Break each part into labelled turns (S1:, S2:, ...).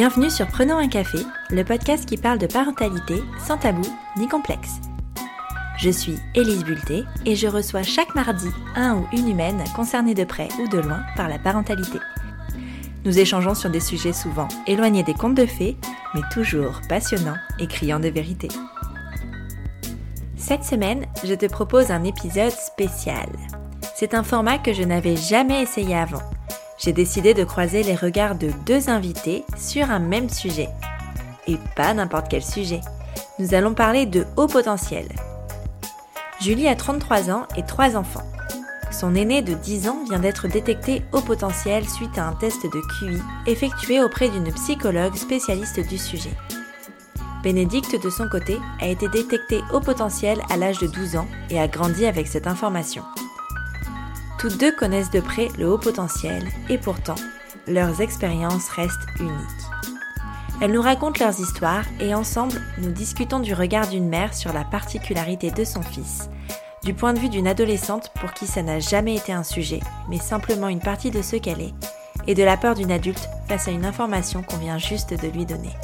S1: Bienvenue sur Prenons un café, le podcast qui parle de parentalité sans tabou ni complexe. Je suis Élise Bulté et je reçois chaque mardi un ou une humaine concernée de près ou de loin par la parentalité. Nous échangeons sur des sujets souvent éloignés des contes de fées, mais toujours passionnants et criants de vérité. Cette semaine, je te propose un épisode spécial. C'est un format que je n'avais jamais essayé avant j'ai décidé de croiser les regards de deux invités sur un même sujet. Et pas n'importe quel sujet. Nous allons parler de haut potentiel. Julie a 33 ans et 3 enfants. Son aîné de 10 ans vient d'être détecté haut potentiel suite à un test de QI effectué auprès d'une psychologue spécialiste du sujet. Bénédicte, de son côté, a été détectée haut potentiel à l'âge de 12 ans et a grandi avec cette information. Toutes deux connaissent de près le haut potentiel et pourtant, leurs expériences restent uniques. Elles nous racontent leurs histoires et ensemble, nous discutons du regard d'une mère sur la particularité de son fils, du point de vue d'une adolescente pour qui ça n'a jamais été un sujet, mais simplement une partie de ce qu'elle est, et de la peur d'une adulte face à une information qu'on vient juste de lui donner.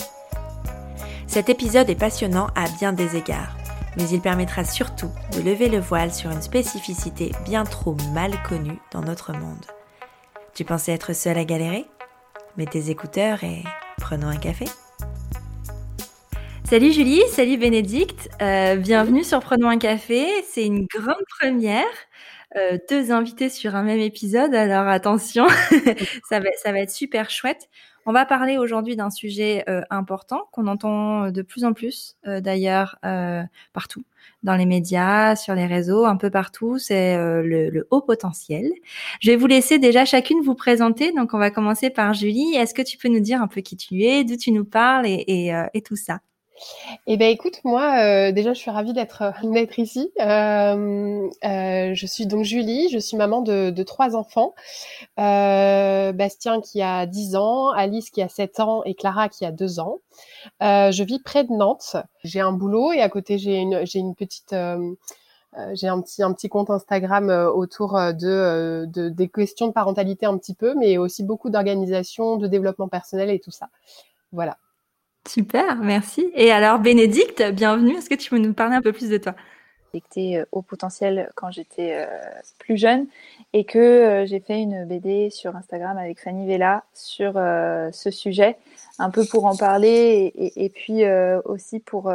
S1: Cet épisode est passionnant à bien des égards mais il permettra surtout de lever le voile sur une spécificité bien trop mal connue dans notre monde. Tu pensais être seul à galérer? Mets tes écouteurs et prenons un café. Salut Julie, salut Bénédicte, euh, bienvenue sur Prenons un café. C'est une grande première. Euh, deux invités sur un même épisode, alors attention, ça, va, ça va être super chouette. On va parler aujourd'hui d'un sujet euh, important qu'on entend de plus en plus euh, d'ailleurs euh, partout, dans les médias, sur les réseaux, un peu partout, c'est le, haut potentiel. Je vais vous laisser déjà chacune vous présenter. Donc on va commencer par Julie. Est-ce que tu peux nous dire un peu qui tu es, d'où tu nous parles et tout ça?
S2: Eh ben écoute, moi déjà je suis ravie d'être d'être ici. Je suis donc Julie, je suis maman de trois enfants. Bastien qui a 10 ans, Alice qui a 7 ans et Clara qui a 2 ans. je vis près de Nantes. J'ai un boulot et à côté j'ai une petite j'ai un petit compte Instagram autour de, de, des questions de parentalité un petit peu, mais aussi beaucoup d'organisation, de développement personnel et tout ça. Voilà.
S1: Super, merci. Et alors, Bénédicte, bienvenue. Est-ce que tu peux nous parler un peu plus de toi?
S3: Euh, au potentiel quand j'étais euh, plus jeune et que euh, j'ai fait une BD sur Instagram avec Fanny Vella sur ce sujet, un peu pour en parler et, puis aussi pour,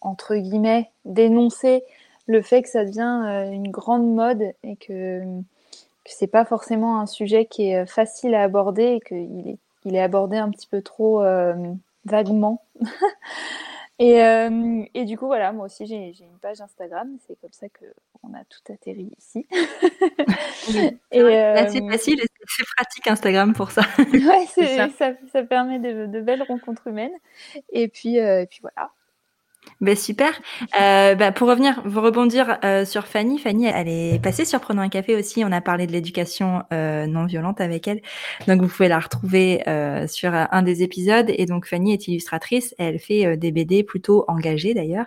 S3: entre guillemets, dénoncer le fait que ça devient une grande mode et que, que c'est pas forcément un sujet qui est facile à aborder et qu'il est, il est abordé un petit peu trop vaguement. et, euh, et, du coup, voilà, moi aussi, j'ai une page Instagram. C'est comme ça qu'on a tout atterri ici.
S1: et, euh, c'est facile et c'est pratique Instagram pour ça.
S3: ouais, ça. Ça, permet de, de, belles rencontres humaines. Et puis, euh, et puis voilà.
S1: Ben super. Euh, bah, pour revenir, vous rebondir euh, sur Fanny. Fanny, elle est passée sur Prenons un café aussi. On a parlé de l'éducation euh, non violente avec elle. Donc vous pouvez la retrouver euh, sur un des épisodes. Et donc Fanny est illustratrice. Elle fait euh, des BD plutôt engagées d'ailleurs.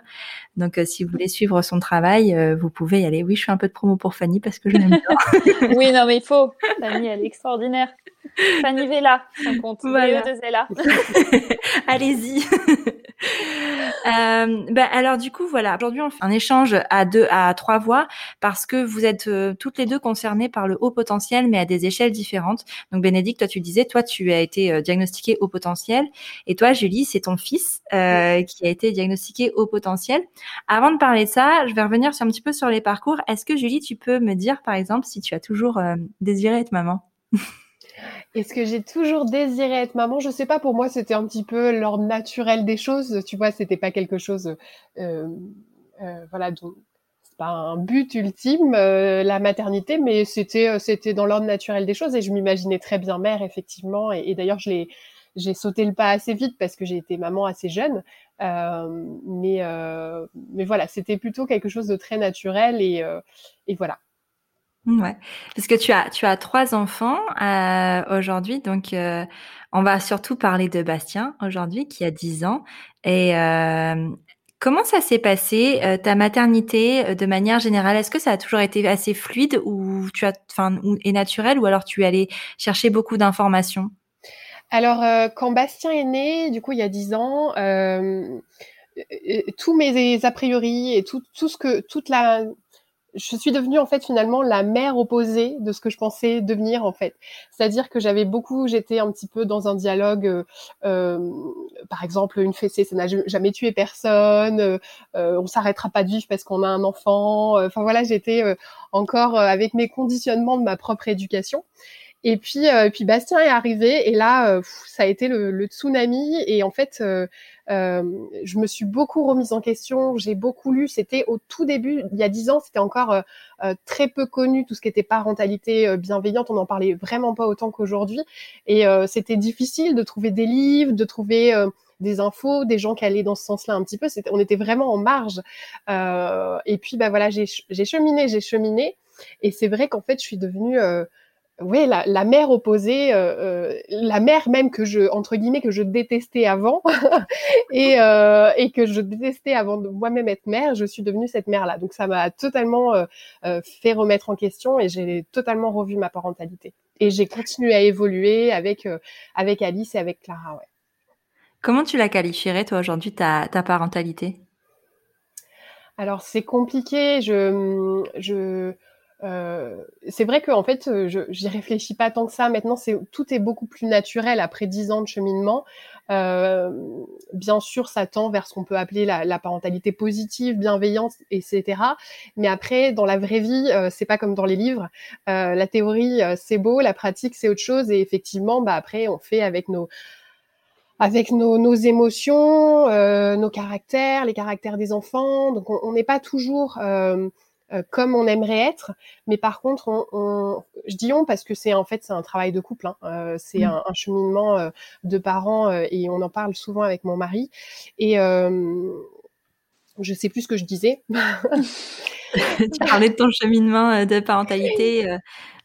S1: Donc si vous voulez suivre son travail, vous pouvez y aller. Oui, je fais un peu de promo pour Fanny parce que je l'aime
S3: bien. oui, non mais il faut. Fanny, elle est extraordinaire. Fanny Vella, son compte. Voilà.
S1: Allez-y. euh, bah, alors du coup voilà, aujourd'hui on fait un échange à deux, à trois voix parce que vous êtes euh, toutes les deux concernées par le haut potentiel, mais à des échelles différentes. Donc Bénédicte, toi tu disais, toi tu as été euh, diagnostiqué haut potentiel, et toi Julie, c'est ton fils euh, qui a été diagnostiqué haut potentiel. Avant de parler de ça, je vais revenir sur un petit peu sur les parcours. Est-ce que Julie, tu peux me dire par exemple si tu as toujours désiré être maman?
S2: Est-ce que j'ai toujours désiré être maman Je sais pas. Pour moi, c'était un petit peu l'ordre naturel des choses. Tu vois, c'était pas quelque chose, euh, euh, voilà, c'est pas un but ultime euh, la maternité, mais c'était c'était dans l'ordre naturel des choses. Et je m'imaginais très bien mère, effectivement. Et, d'ailleurs, je j'ai sauté le pas assez vite parce que j'ai été maman assez jeune. Mais mais voilà, c'était plutôt quelque chose de très naturel et voilà.
S1: Parce que tu as tu as trois enfants euh, aujourd'hui, donc euh, on va surtout parler de Bastien aujourd'hui qui a 10 ans. Et euh, comment ça s'est passé ta maternité de manière générale? Est-ce que ça a toujours été assez fluide ou tu as enfin et naturel ou alors tu es allé chercher beaucoup d'informations?
S2: Alors, quand Bastien est né, du coup, il y a dix ans, tous mes a priori et tout, tout ce que toute la je suis devenue en fait finalement la mère opposée de ce que je pensais devenir en fait. C'est-à-dire que j'avais beaucoup, j'étais un petit peu dans un dialogue, euh, euh par exemple une fessée, ça n'a jamais tué personne, euh, on s'arrêtera pas de vivre parce qu'on a un enfant. Euh, enfin voilà, j'étais euh, encore avec mes conditionnements de ma propre éducation. Et puis, euh, puis Bastien est arrivé et là, euh, ça a été le, le, tsunami. Et en fait, euh, euh, je me suis beaucoup remise en question. J'ai beaucoup lu. C'était au tout début, il y a dix ans, c'était encore très peu connu tout ce qui était parentalité bienveillante. On n'en parlait vraiment pas autant qu'aujourd'hui. Et c'était difficile de trouver des livres, de trouver des infos, des gens qui allaient dans ce sens-là un petit peu. on était vraiment en marge. et puis, bah voilà, j'ai cheminé, j'ai cheminé. Et c'est vrai qu'en fait, je suis devenue oui, la, la, mère opposée, euh, euh, la mère même que je entre guillemets que je détestais avant et, euh, et que je détestais avant de moi-même être mère, je suis devenue cette mère-là. Donc ça m'a totalement euh, fait remettre en question et j'ai totalement revu ma parentalité. Et j'ai continué à évoluer avec avec Alice et avec Clara. Ouais.
S1: Comment tu la qualifierais toi aujourd'hui ta, ta parentalité?
S2: Alors c'est compliqué. Je je euh, c'est vrai que en fait, euh, je j'y réfléchis pas tant que ça. Maintenant, c'est tout est beaucoup plus naturel après dix ans de cheminement. Euh, bien sûr, ça tend vers ce qu'on peut appeler la, la, parentalité positive, bienveillante, etc. Mais après, dans la vraie vie, euh, c'est pas comme dans les livres. Euh, la théorie, c'est beau, la pratique, c'est autre chose. Et effectivement, bah après, on fait avec nos avec nos, nos émotions, nos caractères, les caractères des enfants. Donc, on n'est pas toujours euh, comme on aimerait être. Mais par contre, on, on je dis on parce que c'est en fait c'est un travail de couple. Hein. Euh, c'est mm. un, un, cheminement euh, de parents euh, et on en parle souvent avec mon mari. Et je sais plus ce que je disais.
S1: tu parlais de ton cheminement de parentalité,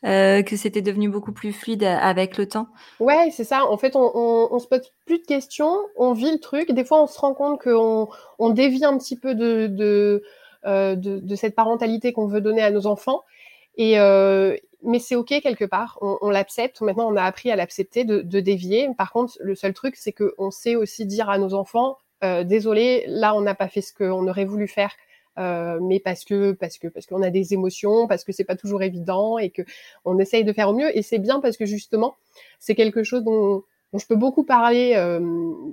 S1: euh, que c'était devenu beaucoup plus fluide avec le temps.
S2: Ouais, c'est ça. En fait, on, on, on, se pose plus de questions, on vit le truc. Des fois, on se rend compte qu'on on dévie un petit peu de, de de, de, cette parentalité qu'on veut donner à nos enfants. Et euh, mais c'est ok quelque part, on, l'accepte. Maintenant, on a appris à l'accepter, de, dévier. Par contre, le seul truc, c'est qu'on sait aussi dire à nos enfants euh, désolé, là, on n'a pas fait ce qu'on aurait voulu faire. Euh, mais parce que parce que parce qu'on a des émotions, parce que c'est pas toujours évident et que on essaye de faire au mieux. Et c'est bien parce que justement, c'est quelque chose dont je peux beaucoup parler, euh,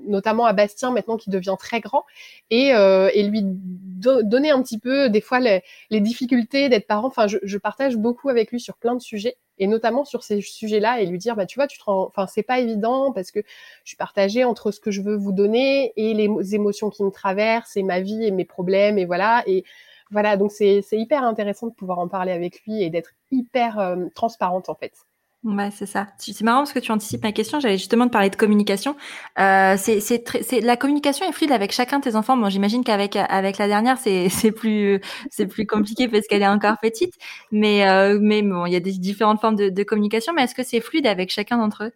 S2: notamment à Bastien maintenant qui devient très grand, et, euh, lui donner un petit peu des fois les, difficultés d'être parent. Enfin, je, je, partage beaucoup avec lui sur plein de sujets, et notamment sur ces sujets-là, et lui dire, bah tu vois, tu te rends, enfin c'est pas évident parce que je suis partagée entre ce que je veux vous donner et les émotions qui me traversent, et ma vie et mes problèmes, et voilà, et voilà, donc c'est hyper intéressant de pouvoir en parler avec lui et d'être hyper euh, transparente en fait.
S1: Ouais, c'est ça. C'est marrant parce que tu anticipes ma question. J'allais justement te parler de communication. Euh, c'est, c'est, la communication est fluide avec chacun de tes enfants. Bon, j'imagine qu'avec avec la dernière, c'est, c'est plus c'est plus compliqué parce qu'elle est encore petite. Mais euh, mais bon, il y a des différentes formes de, de communication. Mais est-ce que c'est fluide avec chacun d'entre eux?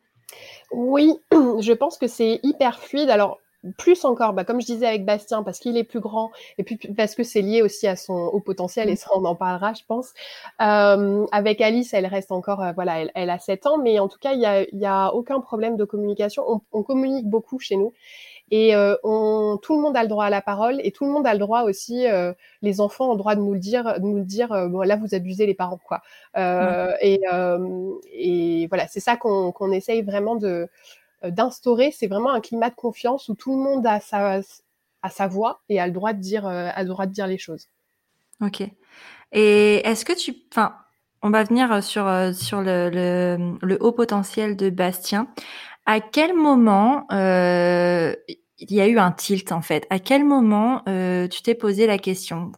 S2: Oui, je pense que c'est hyper fluide. Alors plus encore, bah, comme je disais avec Bastien, parce qu'il est plus grand, et puis parce que c'est lié aussi à son haut potentiel, et ça on en parlera, je pense. Euh, avec Alice, elle reste encore, euh, voilà, elle, elle, a 7 ans, mais en tout cas, il y a, y a aucun problème de communication. On, on communique beaucoup chez nous, et euh, on, tout le monde a le droit à la parole, et tout le monde a le droit aussi. Euh, les enfants ont le droit de nous le dire, de nous le dire. Euh, bon, là, vous abusez les parents, quoi. et, et voilà, c'est ça qu'on qu'on essaye vraiment de d'instaurer, c'est vraiment un climat de confiance où tout le monde a sa, a sa voix et a le droit de dire, euh, a le droit de dire les choses.
S1: Ok. Et est-ce que tu, enfin, on va venir sur euh, sur le, le, haut potentiel de Bastien. À quel moment euh, il y a eu un tilt en fait? À quel moment euh, tu t'es posé la question?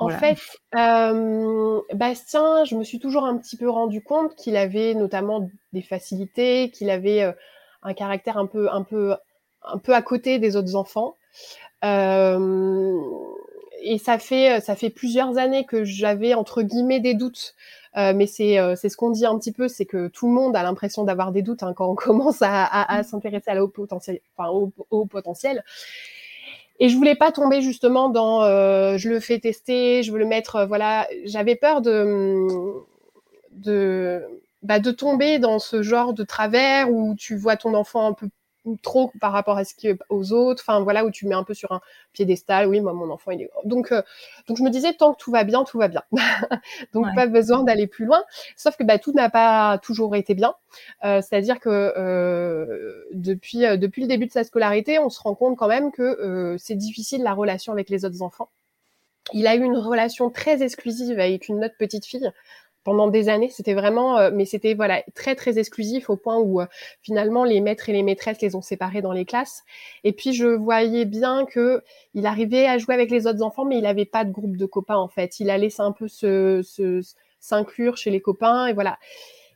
S2: En fait, euh, Bastien, je me suis toujours un petit peu rendu compte qu'il avait notamment des facilités, qu'il avait euh, un caractère un peu, un peu, un peu à côté des autres enfants. Euh, et ça fait, ça fait plusieurs années que j'avais entre guillemets des doutes. Euh, mais c'est, euh, c'est ce qu'on dit un petit peu, c'est que tout le monde a l'impression d'avoir des doutes hein, quand on commence à, à, à s'intéresser à la haut potentiel, enfin au, au potentiel. Et je voulais pas tomber justement dans euh, je le fais tester, je veux le mettre. Euh, voilà, j'avais peur de de bah, de tomber dans ce genre de travers où tu vois ton enfant un peu trop par rapport à ce qui aux autres. Enfin voilà où tu mets un peu sur un piédestal. Oui moi mon enfant il est donc euh, donc je me disais tant que tout va bien tout va bien. Donc pas besoin d'aller plus loin. Sauf que bah, tout n'a pas toujours été bien. Euh, c'est-à-dire que euh, depuis euh, depuis le début de sa scolarité on se rend compte quand même que euh, c'est difficile la relation avec les autres enfants. Il a eu une relation très exclusive avec une autre petite fille pendant des années. C'était vraiment, euh, mais c'était voilà très très exclusif au point où euh, finalement les maîtres et les maîtresses les ont séparés dans les classes. Et puis je voyais bien que il arrivait à jouer avec les autres enfants, mais il avait pas de groupe de copains en fait. Il a laissé un peu se s'inclure chez les copains et voilà.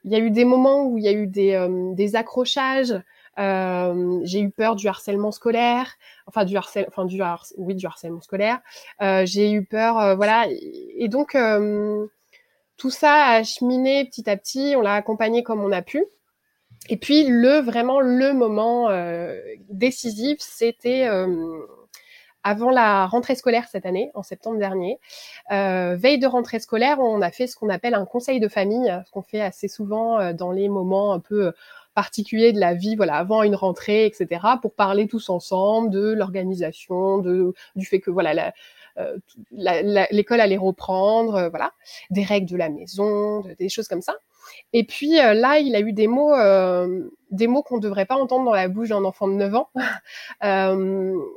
S2: Il y a eu des moments où il y a eu des, euh, des accrochages. Euh, j'ai eu peur du harcèlement scolaire, enfin du harcèlement, enfin du oui du harcèlement scolaire. Euh, j'ai eu peur, voilà, et donc tout ça a cheminé petit à petit, on l'a accompagné comme on a pu. Et puis le vraiment le moment euh, décisif, c'était euh, avant la rentrée scolaire cette année, en septembre dernier. Euh, veille de rentrée scolaire, on a fait ce qu'on appelle un conseil de famille, ce qu'on fait assez souvent dans les moments un peu particuliers de la vie, voilà, avant une rentrée, etc., pour parler tous ensemble de l'organisation, de du fait que voilà la, l'école allait reprendre, euh, voilà, des règles de la maison, des choses comme ça. Et puis euh, là, il a eu des mots, des mots qu'on ne devrait pas entendre dans la bouche d'un enfant de 9 ans.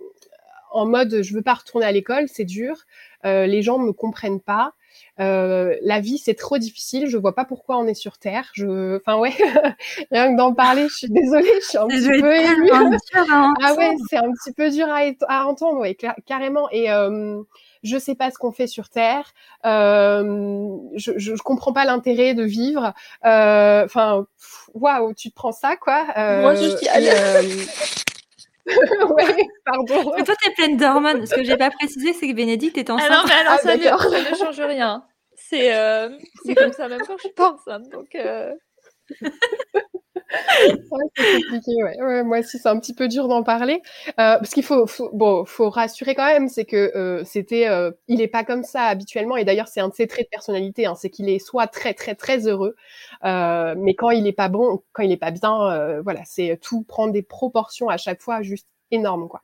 S2: en mode je veux pas retourner à l'école, c'est dur, les gens me comprennent pas, euh, la vie c'est trop difficile, je vois pas pourquoi on est sur terre. Je, enfin ouais, rien que d'en parler, je suis désolée, je suis un petit peu émue. ah ouais, c'est un petit peu dur à, à entendre, ouais, carrément. Et euh, je sais pas ce qu'on fait sur terre, euh, je, je, je, comprends pas l'intérêt de vivre. Euh, enfin, waouh, tu te prends ça quoi.
S3: Moi je suis euh,
S2: ouais, pardon.
S1: Mais toi, t'es pleine d'hormones. Ce que j'ai pas précisé, c'est que Bénédicte est enceinte.
S3: Ah non, mais alors, ah, ça, ne, ça, ne, change rien. C'est euh, comme ça même quand je suis pas enceinte. Donc, euh...
S2: compliqué, ouais. ouais. Moi aussi, c'est un petit peu dur d'en parler. Euh, parce qu'il faut, faut, bon, faut rassurer quand même, c'est que euh, c'était, euh, il est pas comme ça habituellement. Et d'ailleurs, c'est un de ses traits de personnalité, hein, c'est qu'il est soit très, très, très heureux, euh, mais quand il est pas bon, quand il est pas bien, euh, voilà, c'est tout prendre des proportions à chaque fois juste énormes, quoi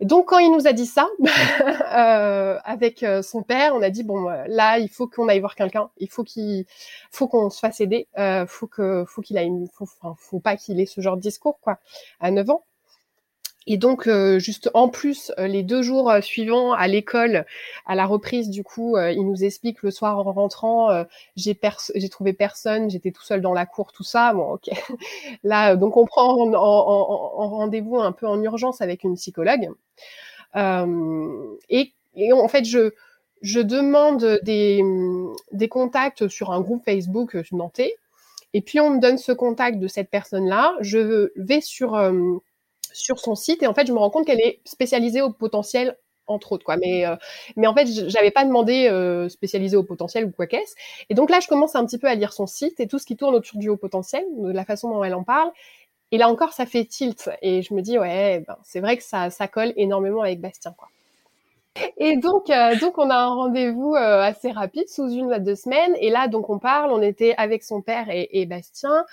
S2: donc quand il nous a dit ça euh, avec euh, son père, on a dit bon euh, là il faut qu'on aille voir quelqu'un, il faut qu'il faut qu'on se fasse aider, euh, faut que faut qu'il aille, faut, faut pas qu'il ait ce genre de discours quoi à 9 ans. Et donc, euh, juste en plus, euh, les deux jours euh, suivants à l'école, à la reprise, du coup, il nous explique le soir en rentrant, j'ai j'ai trouvé personne, j'étais tout seul dans la cour, tout ça. Bon, ok. Là, donc on prend en, en, en rendez-vous un peu en urgence avec une psychologue. et, et en fait, je je demande des, des contacts sur un groupe Facebook nantais. Et puis on me donne ce contact de cette personne-là. Je vais sur sur son site et en fait je me rends compte qu'elle est spécialisée au potentiel entre autres quoi. Mais euh, mais en fait j'avais pas demandé euh, spécialisé au potentiel ou quoi qu'est-ce. Et donc là je commence un petit peu à lire son site et tout ce qui tourne autour du haut potentiel de la façon dont elle en parle. Et là encore ça fait tilt. Et je me dis ouais ben, c'est vrai que ça ça colle énormément avec Bastien quoi et donc, euh, donc on a un rendez-vous euh, assez rapide, sous une ou deux semaines. Et là, donc on parle. On était avec son père et, et Bastien.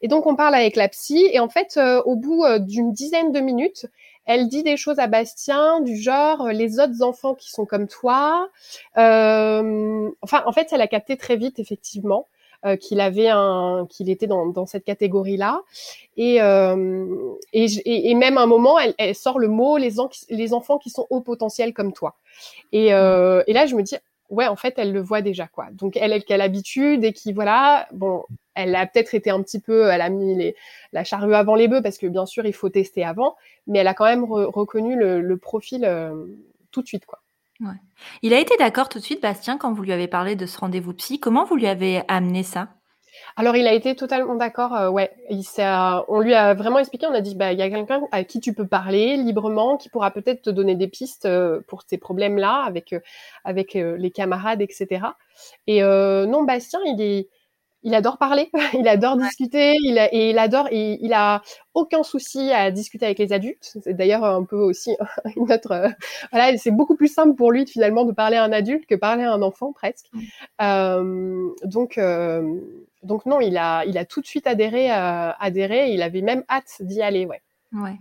S2: Et donc on parle avec la psy. Et en fait, euh, au bout d'une dizaine de minutes, elle dit des choses à Bastien du genre les autres enfants qui sont comme toi. enfin, en fait, elle a capté très vite, effectivement. Euh, qu'il avait un, qu'il était dans, dans cette catégorie-là. Et, euh, et, et, même à un moment, elle, elle sort le mot les, les enfants qui sont au potentiel comme toi. Et, euh, et là, je me dis, ouais, en fait, elle le voit déjà, quoi. Donc, elle, elle a l'habitude et qui, voilà, bon, elle a peut-être été un petit peu, elle a mis les, la charrue avant les bœufs parce que bien sûr, il faut tester avant, mais elle a quand même reconnu le, le profil euh, tout de suite, quoi.
S1: Il a été d'accord tout de suite, Bastien, quand vous lui avez parlé de ce rendez-vous psy. Comment vous lui avez amené ça?
S2: Alors il a été totalement d'accord, euh, ouais. Il on lui a vraiment expliqué, on a dit bah il y a quelqu'un à qui tu peux parler librement, qui pourra peut-être te donner des pistes euh, pour ces problèmes-là avec euh, avec euh, les camarades, etc. Et non, Bastien, il est il adore parler, il adore ouais. discuter, il a, et il adore, et il a aucun souci à discuter avec les adultes. C'est d'ailleurs un peu aussi une autre, euh, voilà, c'est beaucoup plus simple pour lui finalement de parler à un adulte que parler à un enfant presque. Mm. Euh, donc, euh, donc non, il a, il a tout de suite adhéré, adhéré. Il avait même hâte d'y aller, ouais.
S1: Ouais.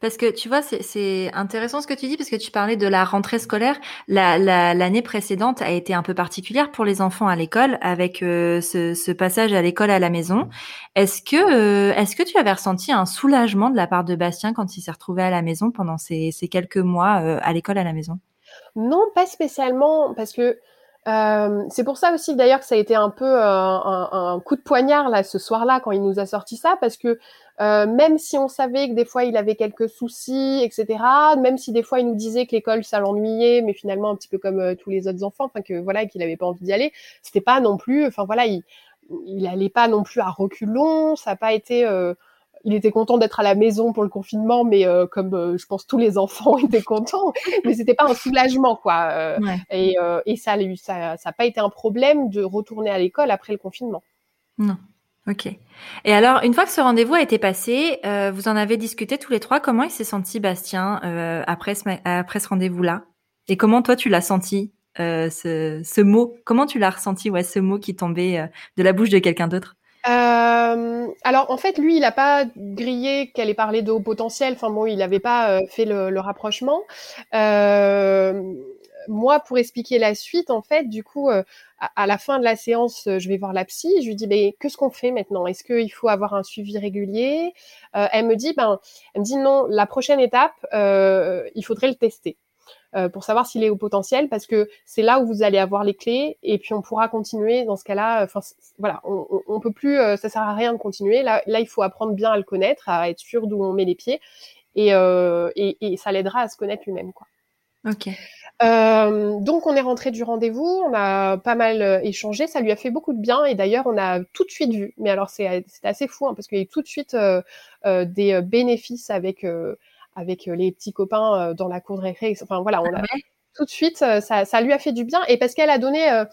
S1: Parce que tu vois, c'est intéressant ce que tu dis, parce que tu parlais de la rentrée scolaire. L'année précédente a été un peu particulière pour les enfants à l'école, avec euh, ce, passage à l'école à la maison. Est-ce que, euh, est-ce que tu avais ressenti un soulagement de la part de Bastien quand il s'est retrouvé à la maison pendant ces, quelques mois euh, à l'école à la maison?
S2: Non, pas spécialement, parce que c'est pour ça aussi d'ailleurs que ça a été un peu un, un, coup de poignard là ce soir-là quand il nous a sorti ça parce que euh, même si on savait que des fois il avait quelques soucis, etc. Même si des fois il nous disait que l'école ça l'ennuyait, mais finalement un petit peu comme euh, tous les autres enfants, enfin que voilà qu'il avait pas envie d'y aller. C'était pas non plus, enfin voilà, il il allait pas non plus à reculons. Ça n'a pas été. Euh, il était content d'être à la maison pour le confinement, mais comme je pense tous les enfants étaient contents, mais c'était pas un soulagement quoi. Et, et ça, ça, ça n'a pas été un problème de retourner à l'école après le confinement.
S1: Non. Ok. Et alors, une fois que ce rendez-vous a été passé, euh, vous en avez discuté tous les trois. Comment il s'est senti, Bastien, euh, après ce, après ce rendez-vous-là? Et comment toi, tu l'as senti, euh, ce, ce, mot? Comment tu l'as ressenti, ouais, ce mot qui tombait de la bouche de quelqu'un d'autre?
S2: Alors en fait, lui, il n'a pas grillé qu'elle ait parlé de haut potentiel. Enfin bon, il n'avait pas fait le, le rapprochement. Moi, pour expliquer la suite, en fait, du coup, à, la fin de la séance, euh, je vais voir la psy. Je lui dis, mais qu'est-ce qu'on fait maintenant? Est-ce qu'il faut avoir un suivi régulier? Euh, Elle me dit, ben, elle me dit non. La prochaine étape, euh, il faudrait le tester. pour savoir s'il est au potentiel parce que c'est là où vous allez avoir les clés et puis on pourra continuer dans ce cas-là voilà on, on, peut plus ça sert à rien de continuer là là il faut apprendre bien à le connaître à être sûr d'où on met les pieds et, et, et ça l'aidera à se connaître lui-même quoi
S1: ok
S2: euh, donc on est rentré du rendez-vous, on a pas mal euh, échangé, ça lui a fait beaucoup de bien et d'ailleurs on a tout de suite vu, mais alors c'est assez fou hein, parce qu'il y a eu tout de suite euh, des bénéfices avec avec les petits copains dans la cour de récré. Enfin voilà, on a tout de suite ça, ça lui a fait du bien et parce qu'elle a donné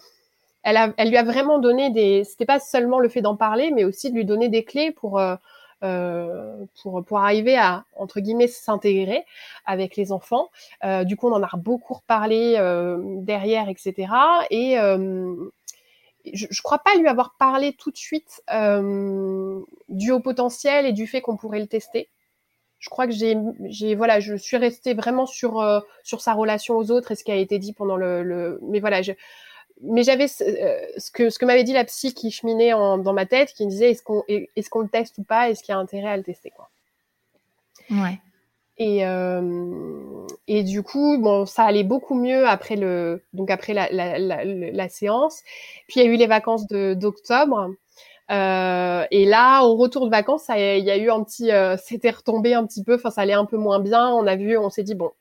S2: elle, a, elle lui a vraiment donné des. C'était pas seulement le fait d'en parler, mais aussi de lui donner des clés pour pour, pour arriver à, entre guillemets, s'intégrer avec les enfants. Euh, du coup, on en a beaucoup reparlé euh, derrière, etc. Et je, je crois pas lui avoir parlé tout de suite du haut potentiel et du fait qu'on pourrait le tester. Je crois que j'ai, voilà, je suis restée vraiment sur sur sa relation aux autres et ce qui a été dit pendant le, le mais voilà, je, mais j'avais euh, ce que ce que m'avait dit la psy qui cheminait en, dans ma tête, qui me disait est-ce qu'on est-ce qu'on le teste ou pas, est-ce qu'il y a intérêt à le tester quoi?
S1: Ouais.
S2: Et euh, et du coup bon ça allait beaucoup mieux après le donc après la la, la, la séance. Puis il y a eu les vacances de d'octobre. Euh, et là, au retour de vacances, il y a eu un petit, euh, c'était retombé un petit peu. Enfin, ça allait un peu moins bien. On a vu, on s'est dit bon,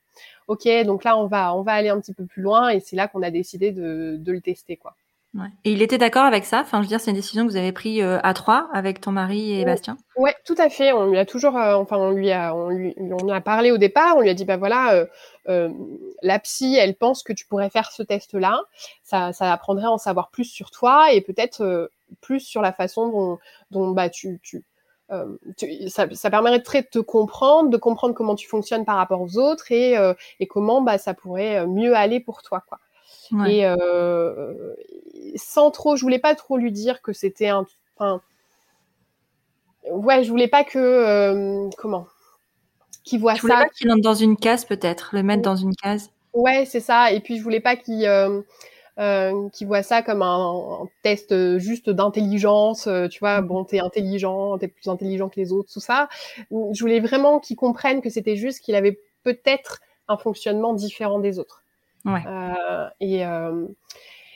S2: ok, donc là on va on va aller un petit peu plus loin et c'est là qu'on a décidé de, de le tester quoi.
S1: Ouais. Et il était d'accord avec ça? Enfin, je veux dire, c'est une décision que vous avez prise euh, à trois avec ton mari et Bastien?
S2: Ouais, tout à fait. On lui a toujours, euh, enfin, on lui a, on lui, on a parlé au départ. On lui a dit, bah voilà, euh, la psy, elle pense que tu pourrais faire ce test-là. Ça, ça apprendrait à en savoir plus sur toi et peut-être plus sur la façon dont, dont bah tu, tu, euh, ça, ça, permettrait de te comprendre, de comprendre comment tu fonctionnes par rapport aux autres et, euh, et comment bah, ça pourrait euh, mieux aller pour toi. Quoi. Ouais. Et euh, sans trop, je voulais pas trop lui dire que c'était un. Ouais, je voulais pas que. Comment Qu'il voit
S1: je voulais
S2: ça.
S1: pas qu'il entre dans une case, peut-être, le mettre dans une case?
S2: Ouais, c'est ça. Et puis, je voulais pas qu'il euh, qui voit ça comme un, un test juste d'intelligence, euh, tu vois, bon, t'es intelligent, t'es plus intelligent que les autres, tout ça. Je voulais vraiment qu'il comprenne que c'était juste qu'il avait peut-être un fonctionnement différent des autres.
S1: Ouais.
S2: Euh, et, euh,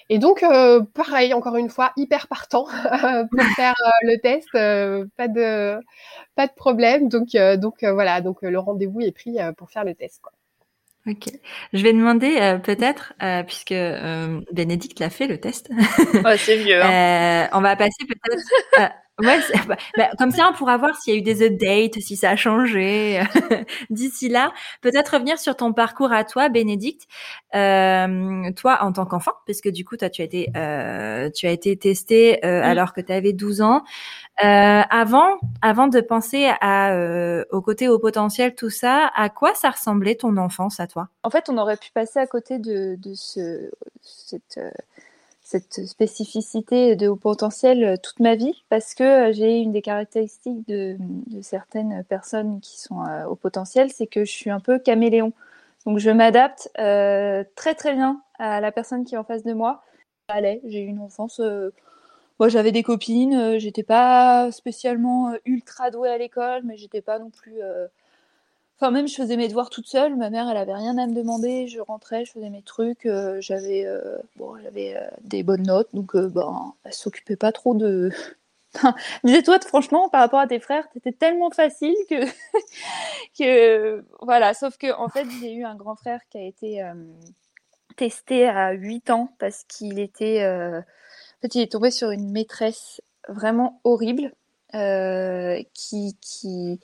S2: et donc, euh, pareil, encore une fois, hyper partant pour faire le test, pas de pas de problème. Donc, donc voilà, donc le rendez-vous est pris pour faire le test. Quoi.
S1: Ok. Je vais demander euh, peut-être, euh, puisque euh, Bénédicte l'a fait le test.
S3: c'est vieux. Hein.
S1: Euh, on va passer peut-être. Ouais, bah, bah, comme ça, on pourra voir s'il y a eu des updates, si ça a changé. D'ici là, peut-être revenir sur ton parcours à toi, Bénédicte. toi, en tant qu'enfant, parce que du coup, toi, tu as été, tu as été testé alors que tu avais 12 ans. Euh, avant, avant de penser à, euh, au côté au potentiel, tout ça, à quoi ça ressemblait ton enfance à toi?
S3: En fait, on aurait pu passer à côté de, de ce, cette, euh, cette spécificité de haut potentiel toute ma vie parce que j'ai une des caractéristiques de, certaines personnes qui sont au potentiel, c'est que je suis un peu caméléon. Donc je m'adapte très très bien à la personne qui est en face de moi. Allez, j'ai eu une enfance moi, j'avais des copines, euh, j'étais pas spécialement euh, ultra douée à l'école, mais j'étais pas non plus. Euh, enfin, même je faisais mes devoirs toute seule. Ma mère, elle avait rien à me demander. Je rentrais, je faisais mes trucs. j'avais, bon, j'avais des bonnes notes, donc ben, elle s'occupait pas trop de. Disais-toi, franchement, par rapport à tes frères, t'étais tellement facile que, que voilà. Sauf que en fait, j'ai eu un grand frère qui a été testé à 8 ans parce qu'il était en fait, il est tombé sur une maîtresse vraiment horrible euh, qui, qui,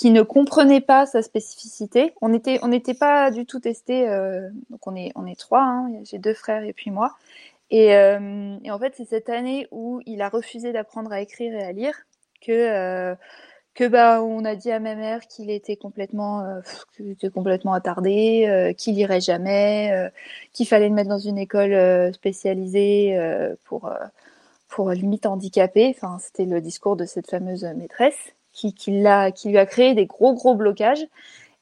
S3: qui ne comprenait pas sa spécificité. On n'était on pas du tout testé. Euh, donc on est on est trois. Hein, J'ai deux frères et puis moi. Et, euh, et en fait, c'est cette année où il a refusé d'apprendre à écrire et à lire que euh, que bah on a dit à ma mère qu'il était complètement était complètement attardé, qu'il irait jamais, qu'il fallait le mettre dans une école spécialisée pour pour limite handicapé. Enfin, c'était le discours de cette fameuse maîtresse qui qui l'a qui lui a créé des gros gros blocages.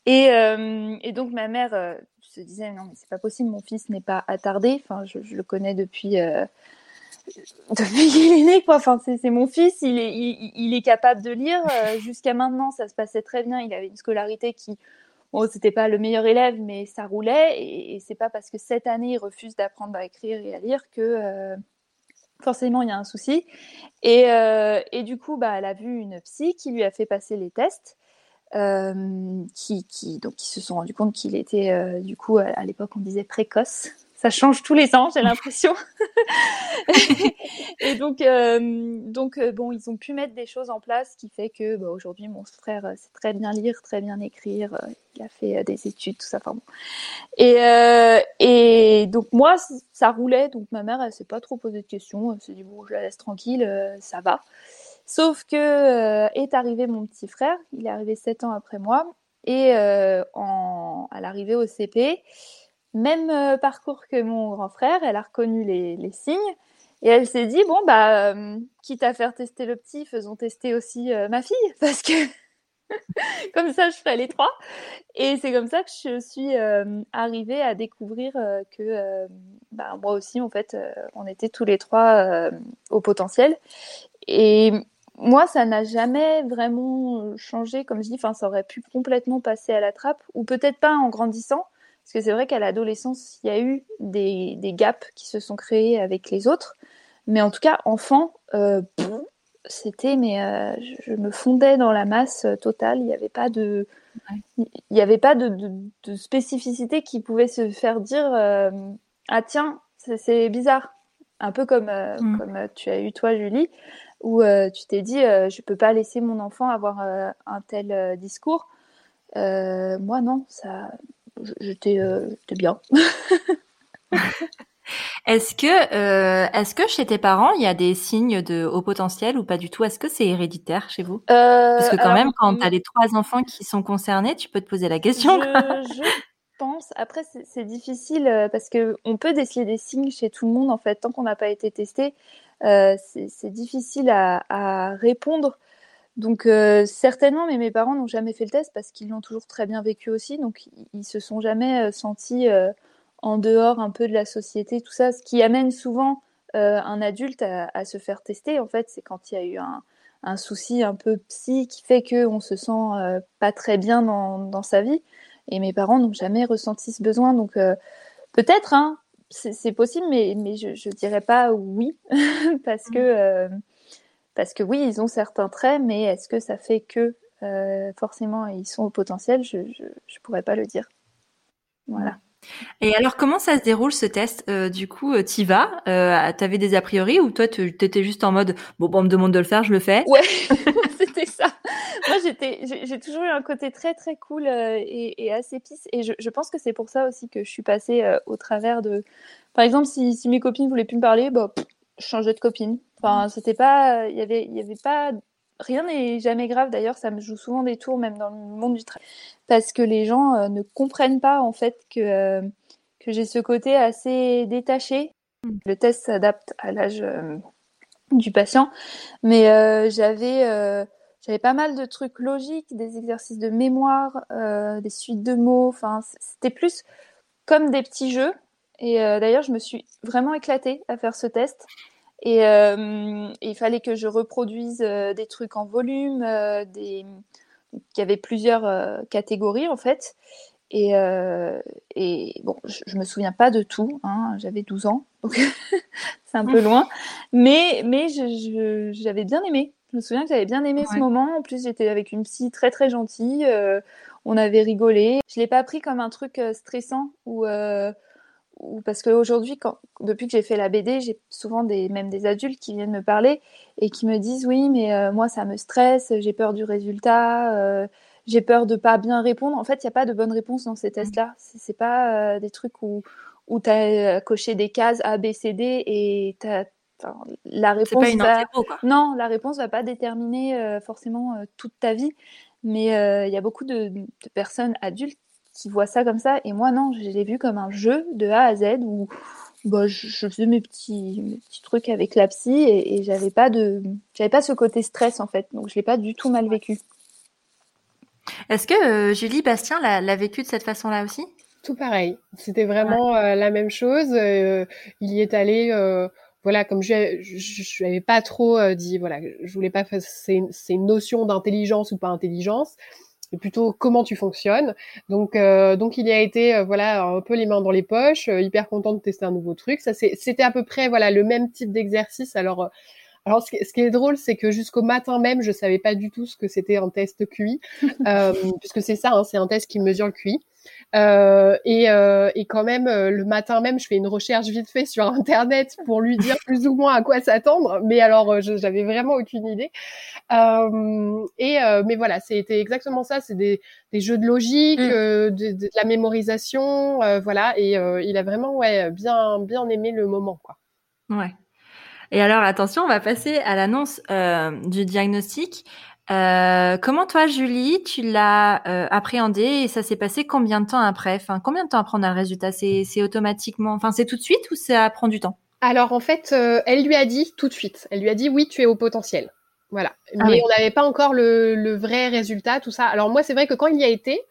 S3: Et et donc ma mère se disait non mais c'est pas possible, mon fils n'est pas attardé. Enfin, je, je le connais depuis depuis qu'il est né, quoi. Enfin, c'est mon fils, il est, il, est capable de lire. Euh, jusqu'à maintenant, ça se passait très bien. Il avait une scolarité qui, bon, c'était pas le meilleur élève, mais ça roulait. Et, c'est pas parce que cette année il refuse d'apprendre à écrire et à lire que euh, forcément il y a un souci. Et, euh, et du coup, bah, elle a vu une psy qui lui a fait passer les tests. qui, qui, donc, se sont rendu compte qu'il était, du coup, à l'époque, on disait précoce ça change tous les ans, j'ai l'impression. et donc, euh, donc euh, bon, ils ont pu mettre des choses en place qui fait que bah, aujourd'hui, mon frère euh, sait très bien lire, très bien écrire. il a fait des études, tout ça. Enfin bon. Et, donc moi, ça roulait. Donc ma mère, elle s'est pas trop posé de questions. Elle s'est dit bon, je la laisse tranquille, ça va. Sauf que est arrivé mon petit frère. Il est arrivé sept ans après moi. Et à l'arrivée au CP, même euh, parcours que mon grand frère, elle a reconnu les, signes. Et elle s'est dit bon bah euh, quitte à faire tester le petit, faisons tester aussi euh, ma fille. Parce que comme ça je ferai les trois. Et c'est comme ça que je suis arrivée à découvrir que bah, moi aussi en fait on était tous les trois au potentiel. Et moi, ça n'a jamais vraiment changé, comme je dis, enfin, ça aurait pu complètement passer à la trappe, ou peut-être pas en grandissant, parce que c'est vrai qu'à l'adolescence, il y a eu des, des, gaps qui se sont créés avec les autres. Mais en tout cas, enfant, euh, c'était, mais euh, je, me fondais dans la masse totale. Il n'y avait pas de, il n'y avait pas de, de, de, spécificité qui pouvait se faire dire, euh, ah tiens, c'est bizarre. Un peu comme, euh, mm. comme tu as eu toi, Julie, où tu t'es dit, je peux pas laisser mon enfant avoir un tel discours. moi, non, ça, j'étais euh, bien.
S1: Est-ce que, euh, est-ce que chez tes parents, il y a des signes de haut potentiel ou pas du tout? Est-ce que c'est héréditaire chez vous? Euh, Parce que quand même, quand tu as les trois enfants qui sont concernés, tu peux te poser la question.
S3: Je, pense. Après, c'est difficile parce que on peut déceler des signes chez tout le monde en fait. Tant qu'on n'a pas été testé, c'est difficile à, à, répondre. Donc euh, certainement, mais mes parents n'ont jamais fait le test parce qu'ils l'ont toujours très bien vécu aussi. Donc ils se sont jamais euh, sentis euh, en dehors un peu de la société, tout ça. Ce qui amène souvent un adulte à, se faire tester, en fait, c'est quand il y a eu un, souci un peu psy qui fait qu'on se sent pas très bien dans, sa vie. Et mes parents n'ont jamais ressenti ce besoin. Donc peut-être, hein, c'est possible, mais, mais je, je dirais pas oui parce que parce que oui, ils ont certains traits, mais est-ce que ça fait que euh, forcément ils sont au potentiel? Je ne pourrais pas le dire. Voilà.
S1: Et alors, comment ça se déroule ce test? Euh, Du coup, euh, t'y vas? Euh, T'avais des a priori ou toi, t'étais juste en mode bon, bon, on me demande de le faire, je le fais?
S3: Ouais, c'était ça. Moi, j'étais, j'ai toujours eu un côté très très cool et, assez pisse. Et je, pense que c'est pour ça aussi que je suis passée au travers de. Par exemple, si, si mes copines voulaient plus me parler, bah, je changeais de copine. Enfin, c'était pas, il y avait, il y avait pas, rien n'est jamais grave. D'ailleurs, ça me joue souvent des tours, même dans le monde du travail, parce que les gens euh, ne comprennent pas en fait que euh, que j'ai ce côté assez détaché. Mmh. Le test s'adapte à l'âge du patient, mais j'avais j'avais pas mal de trucs logiques, des exercices de mémoire, des suites de mots. Enfin, c'était plus comme des petits jeux. Et d'ailleurs, je me suis vraiment éclatée à faire ce test. Et, il fallait que je reproduise des trucs en volume, des... il y avait plusieurs catégories en fait. Et, euh, et bon, je, je, me souviens pas de tout. Hein, J'avais 12 ans, donc c'est un peu loin. Mais, mais j'avais bien aimé. Je me souviens que j'avais bien aimé ce moment. En plus, j'étais avec une psy très très gentille. Euh, on avait rigolé. Je l'ai pas pris comme un truc euh, stressant ou euh, ou parce qu'aujourd'hui, depuis que j'ai fait la BD, j'ai souvent des, même des adultes qui viennent me parler et qui me disent oui, mais euh, moi ça me stresse, j'ai peur du résultat, euh, j'ai peur de pas bien répondre. En fait, il n'y a pas de bonne réponse dans ces tests-là. C'est pas euh, des trucs où, où tu as coché des cases A, B, C, D et as, la réponse
S1: pas une
S3: va...
S1: quoi.
S3: non, la réponse va pas déterminer forcément toute ta vie, mais il y a beaucoup de, de, personnes adultes qui voient ça comme ça et moi non, je l'ai vu comme un jeu de A à Z où bah, je, je faisais mes petits, mes petits trucs avec la psy et, et j'avais pas de j'avais pas ce côté stress en fait, donc je l'ai pas du tout mal vécu.
S1: Est-ce que euh, Julie Bastien l'a vécu de cette façon-là aussi?
S2: Tout pareil. C'était vraiment ouais. euh, la même chose. Euh, il y est allé. euh, voilà, comme je je n'avais pas trop euh, dit, voilà, je voulais pas faire ces, ces notions d'intelligence ou pas intelligence, mais plutôt comment tu fonctionnes. Donc, euh, donc il y a été, euh, voilà, un peu les mains dans les poches, euh, hyper content de tester un nouveau truc. Ça, c'était à peu près, voilà, le même type d'exercice. Alors, euh, alors, ce qui, ce qui est drôle, c'est que jusqu'au matin même, je savais pas du tout ce que c'était un test QI, euh, puisque c'est ça, hein, c'est un test qui mesure le QI. Euh, et, euh, et, quand même, euh, le matin même, je fais une recherche vite fait sur Internet pour lui dire plus ou moins à quoi s'attendre. Mais alors, euh, j'avais vraiment aucune idée. Euh, et mais voilà, c'était exactement ça. C'est des, des, jeux de logique, mm. de, de, de, la mémorisation, voilà. Et il a vraiment ouais bien bien aimé le moment, quoi.
S1: Ouais. Et alors, attention, on va passer à l'annonce euh, du diagnostic. Euh, comment toi, Julie, tu l'as euh, appréhendé et ça s'est passé combien de temps après? Enfin, combien de temps après on a le résultat? C'est automatiquement, enfin, c'est tout de suite ou ça prend du temps?
S2: Alors, en fait, euh, elle lui a dit tout de suite. Elle lui a dit oui, tu es au potentiel. Voilà. Ah Mais oui. on n'avait pas encore le, le, vrai résultat, tout ça. Alors moi, c'est vrai que quand il y a été,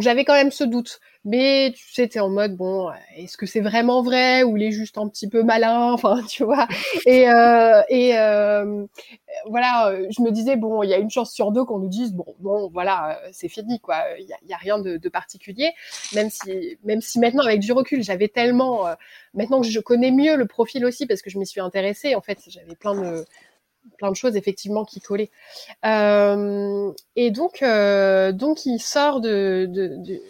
S2: j'avais quand même ce doute. Mais tu sais, t'es en mode bon, est-ce que c'est vraiment vrai ou il est juste un petit peu malin, enfin, tu vois. Et euh, et euh, voilà, je me disais bon, il y a une chance sur deux qu'on nous dise bon, bon, voilà, c'est fini quoi. Il y a, rien de, de, particulier, même si même si maintenant avec du recul, j'avais tellement, euh, maintenant que je connais mieux le profil aussi parce que je m'y suis intéressée. En fait, j'avais plein de plein de choses effectivement qui collaient. Euh, et donc, euh, donc il sort de, de,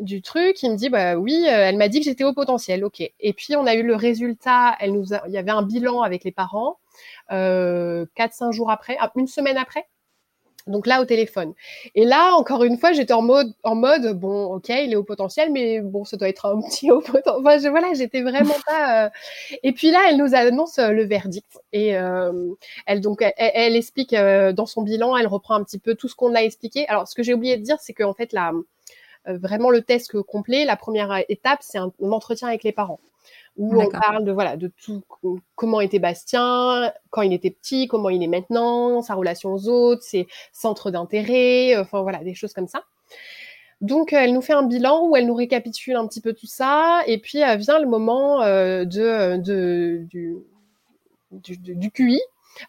S2: du truc, il me dit bah oui, euh, elle m'a dit que j'étais au potentiel, ok. Et puis on a eu le résultat, elle nous il y avait un bilan avec les parents, euh, quatre cinq jours après, ah, une semaine après. Donc là au téléphone. Et là encore une fois j'étais en mode en mode bon ok il est au potentiel mais bon ça doit être un petit au potentiel. Enfin, je, voilà j'étais vraiment pas. Euh... Et puis là elle nous annonce euh, le verdict et euh, elle donc elle, explique euh, dans son bilan elle reprend un petit peu tout ce qu'on a expliqué. Alors ce que j'ai oublié de dire c'est qu'en fait la euh, vraiment le test complet la première étape c'est un entretien avec les parents où on parle de voilà de tout comment était Bastien quand il était petit, comment il est maintenant, sa relation aux autres, ses centres d'intérêt, enfin voilà des choses comme ça. Donc elle nous fait un bilan où elle nous récapitule un petit peu tout ça et puis euh, vient le moment euh, de, de du, du, du QI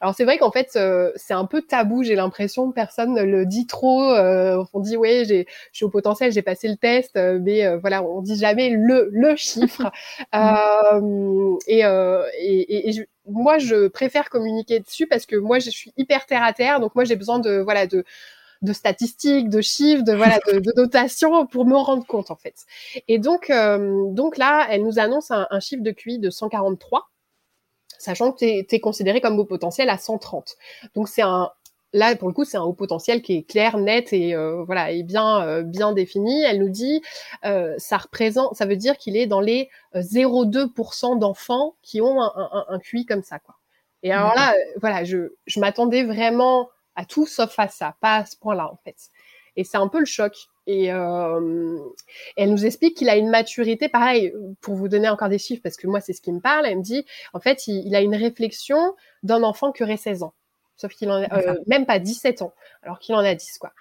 S2: alors c'est vrai qu'en fait euh, c'est un peu tabou, j'ai l'impression, personne ne le dit trop. Euh, on dit ouais, j'ai, je suis au potentiel, j'ai passé le test, euh, mais euh, voilà, on dit jamais le le chiffre. Euh, et, et, et je, moi je préfère communiquer dessus parce que moi je suis hyper terre à terre, donc moi j'ai besoin de voilà de de statistiques, de chiffres, de voilà, de, de notation pour me rendre compte en fait. Et donc, euh, donc là, elle nous annonce un, un chiffre de QI de 143 sachant que tu es, considéré comme haut potentiel à 130. Donc c'est un là pour le coup c'est un haut potentiel qui est clair, net et euh, voilà bien euh, bien défini. Elle nous dit euh, ça représente, ça veut dire qu'il est dans les 0,2% d'enfants qui ont un, QI comme ça quoi. Et alors là voilà je je m'attendais vraiment à tout sauf à ça, pas à ce point-là en fait. Et c'est un peu le choc. Et euh, elle nous explique qu'il a une maturité, pareil, pour vous donner encore des chiffres, parce que moi c'est ce qui me parle, elle me dit, en fait, il, a une réflexion d'un enfant qui aurait 16 ans, sauf qu'il en a euh, même pas 17 ans, alors qu'il en a 10, quoi.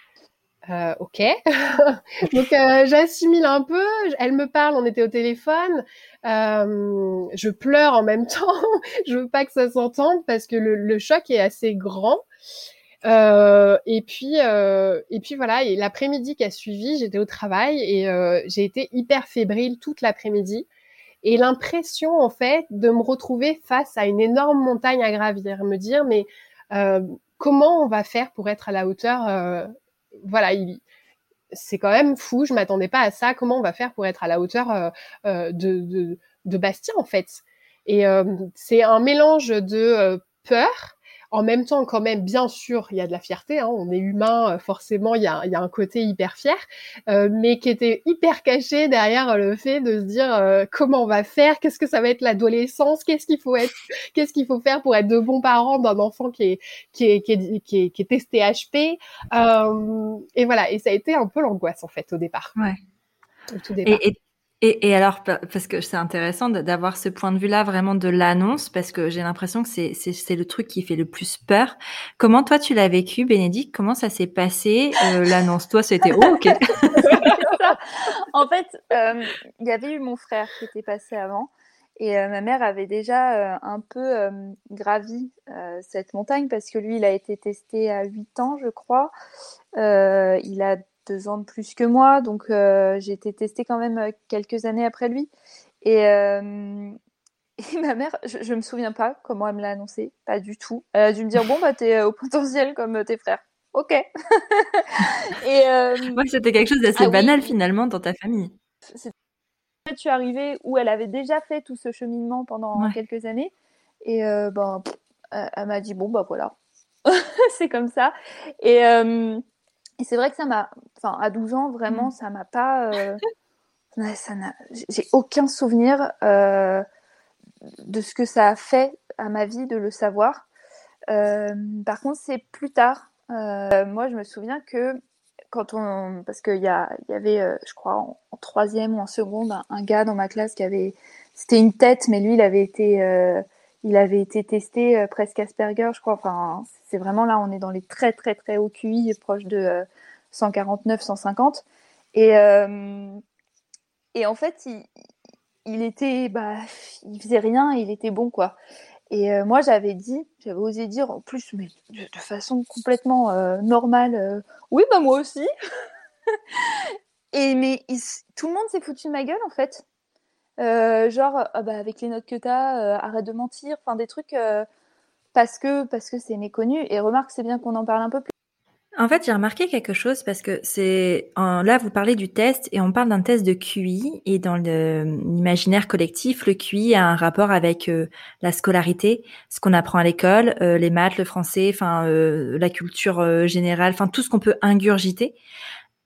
S2: Euh, ok. Donc euh, j'assimile un peu. Elle me parle, on était au téléphone. Euh, je pleure en même temps. je veux pas que ça s'entende parce que le, le, choc est assez grand. Euh, et puis euh, et puis voilà. Et l'après-midi qui a suivi, j'étais au travail et euh, j'ai été hyper fébrile toute l'après-midi et l'impression en fait de me retrouver face à une énorme montagne à gravir, me dire mais comment on va faire pour être à la hauteur voilà, il, c'est quand même fou. Je m'attendais pas à ça. Comment on va faire pour être à la hauteur euh, euh, de, de, de, Bastien en fait Et euh, c'est un mélange de peur, en même temps, quand même, bien sûr, il y a de la fierté. Hein, on est humain, euh, forcément, il y a, il y a un côté hyper fier, euh, mais qui était hyper caché derrière le fait de se dire euh, comment on va faire, qu'est-ce que ça va être l'adolescence, qu'est-ce qu'il faut être, qu'est-ce qu'il faut faire pour être de bons parents d'un enfant qui est qui est qui est, qui est, qui est testé HP. et voilà, et ça a été un peu l'angoisse en fait au départ.
S1: Ouais. Au tout départ. Et, et et, et, alors, parce que c'est intéressant d'avoir ce point de vue-là vraiment de l'annonce, parce que j'ai l'impression que c'est le truc qui fait le plus peur. Comment toi tu l'as vécu, Bénédicte? Comment ça s'est passé euh, l'annonce? Toi, c'était oh, ok.
S3: en fait, euh, il y avait eu mon frère qui était passé avant, et euh, ma mère avait déjà un peu gravi cette montagne parce que lui, il a été testé à 8 ans, je crois. il a deux ans de plus que moi, donc euh, j'ai été testée quand même euh, quelques années après lui. Et, euh, et ma mère, je, je me souviens pas comment elle me l'a annoncé, pas du tout. Elle a dû me dire bon bah t'es au potentiel comme tes frères. Ok. et
S1: euh... c'était quelque chose d'assez ah banal finalement dans ta famille.
S3: Je suis arrivée où elle avait déjà fait tout ce cheminement pendant quelques années et ben elle m'a dit bon bah voilà c'est comme ça et et c'est vrai que ça m'a, enfin, à 12 ans, vraiment, mm. ça m'a pas, euh... ça n'a, j'ai aucun souvenir euh, de ce que ça a fait à ma vie de le savoir. Euh, par contre, c'est plus tard. Moi, je me souviens que quand on, parce qu'il y, a, y avait, je crois, en, troisième ou en seconde, un, un, gars dans ma classe qui avait, c'était une tête, mais lui, il avait été il avait été testé euh, presque Asperger, je crois. Enfin, c'est vraiment là, on est dans les très très très hauts QI, proche de 149, euh, 150. Et euh, et en fait, il, était, bah, il faisait rien, il était bon quoi. Et moi, j'avais dit, j'avais osé dire en plus, mais de, façon complètement normale, oui, bah moi aussi. et mais tout le monde s'est foutu de ma gueule en fait. Euh, genre ah bah, avec les notes que t'as, euh, arrête de mentir, enfin des trucs euh, parce que parce que c'est méconnu. Et remarque, c'est bien qu'on en parle un peu plus.
S1: En fait, j'ai remarqué quelque chose parce que c'est là vous parlez du test et on parle d'un test de QI et dans l'imaginaire collectif, le QI a un rapport avec la scolarité, ce qu'on apprend à l'école, les maths, le français, enfin la culture générale, enfin tout ce qu'on peut ingurgiter.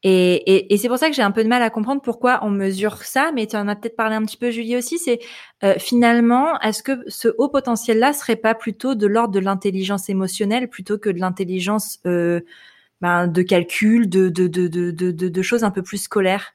S1: Et, et, et c'est pour ça que j'ai un peu de mal à comprendre pourquoi on mesure ça, mais tu en as peut-être parlé un petit peu, Julie aussi, c'est euh, finalement, est-ce que ce haut potentiel-là serait pas plutôt de l'ordre de l'intelligence émotionnelle plutôt que de l'intelligence euh, ben, de calcul, de, de, de, de, choses un peu plus scolaires?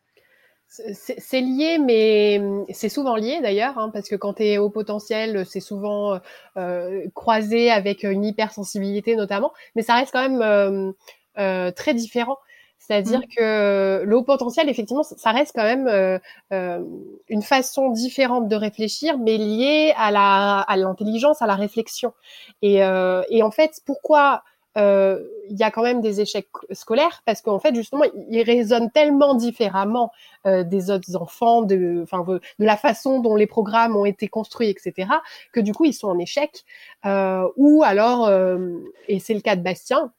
S2: C'est lié, mais c'est souvent lié d'ailleurs, hein, parce que quand tu es au potentiel, c'est souvent euh, croisé avec une hypersensibilité notamment, mais ça reste quand même euh, euh, très différent. C'est-à-dire mmh. que le haut potentiel, effectivement, ça reste quand même euh, euh, une façon différente de réfléchir, mais liée à la à l'intelligence, à la réflexion. Et, euh, et en fait, pourquoi euh, il y a quand même des échecs scolaires? Parce qu'en fait justement ils résonnent tellement différemment euh, des autres enfants de enfin de la façon dont les programmes ont été construits etc que du coup ils sont en échec euh, ou alors et c'est le cas de Bastien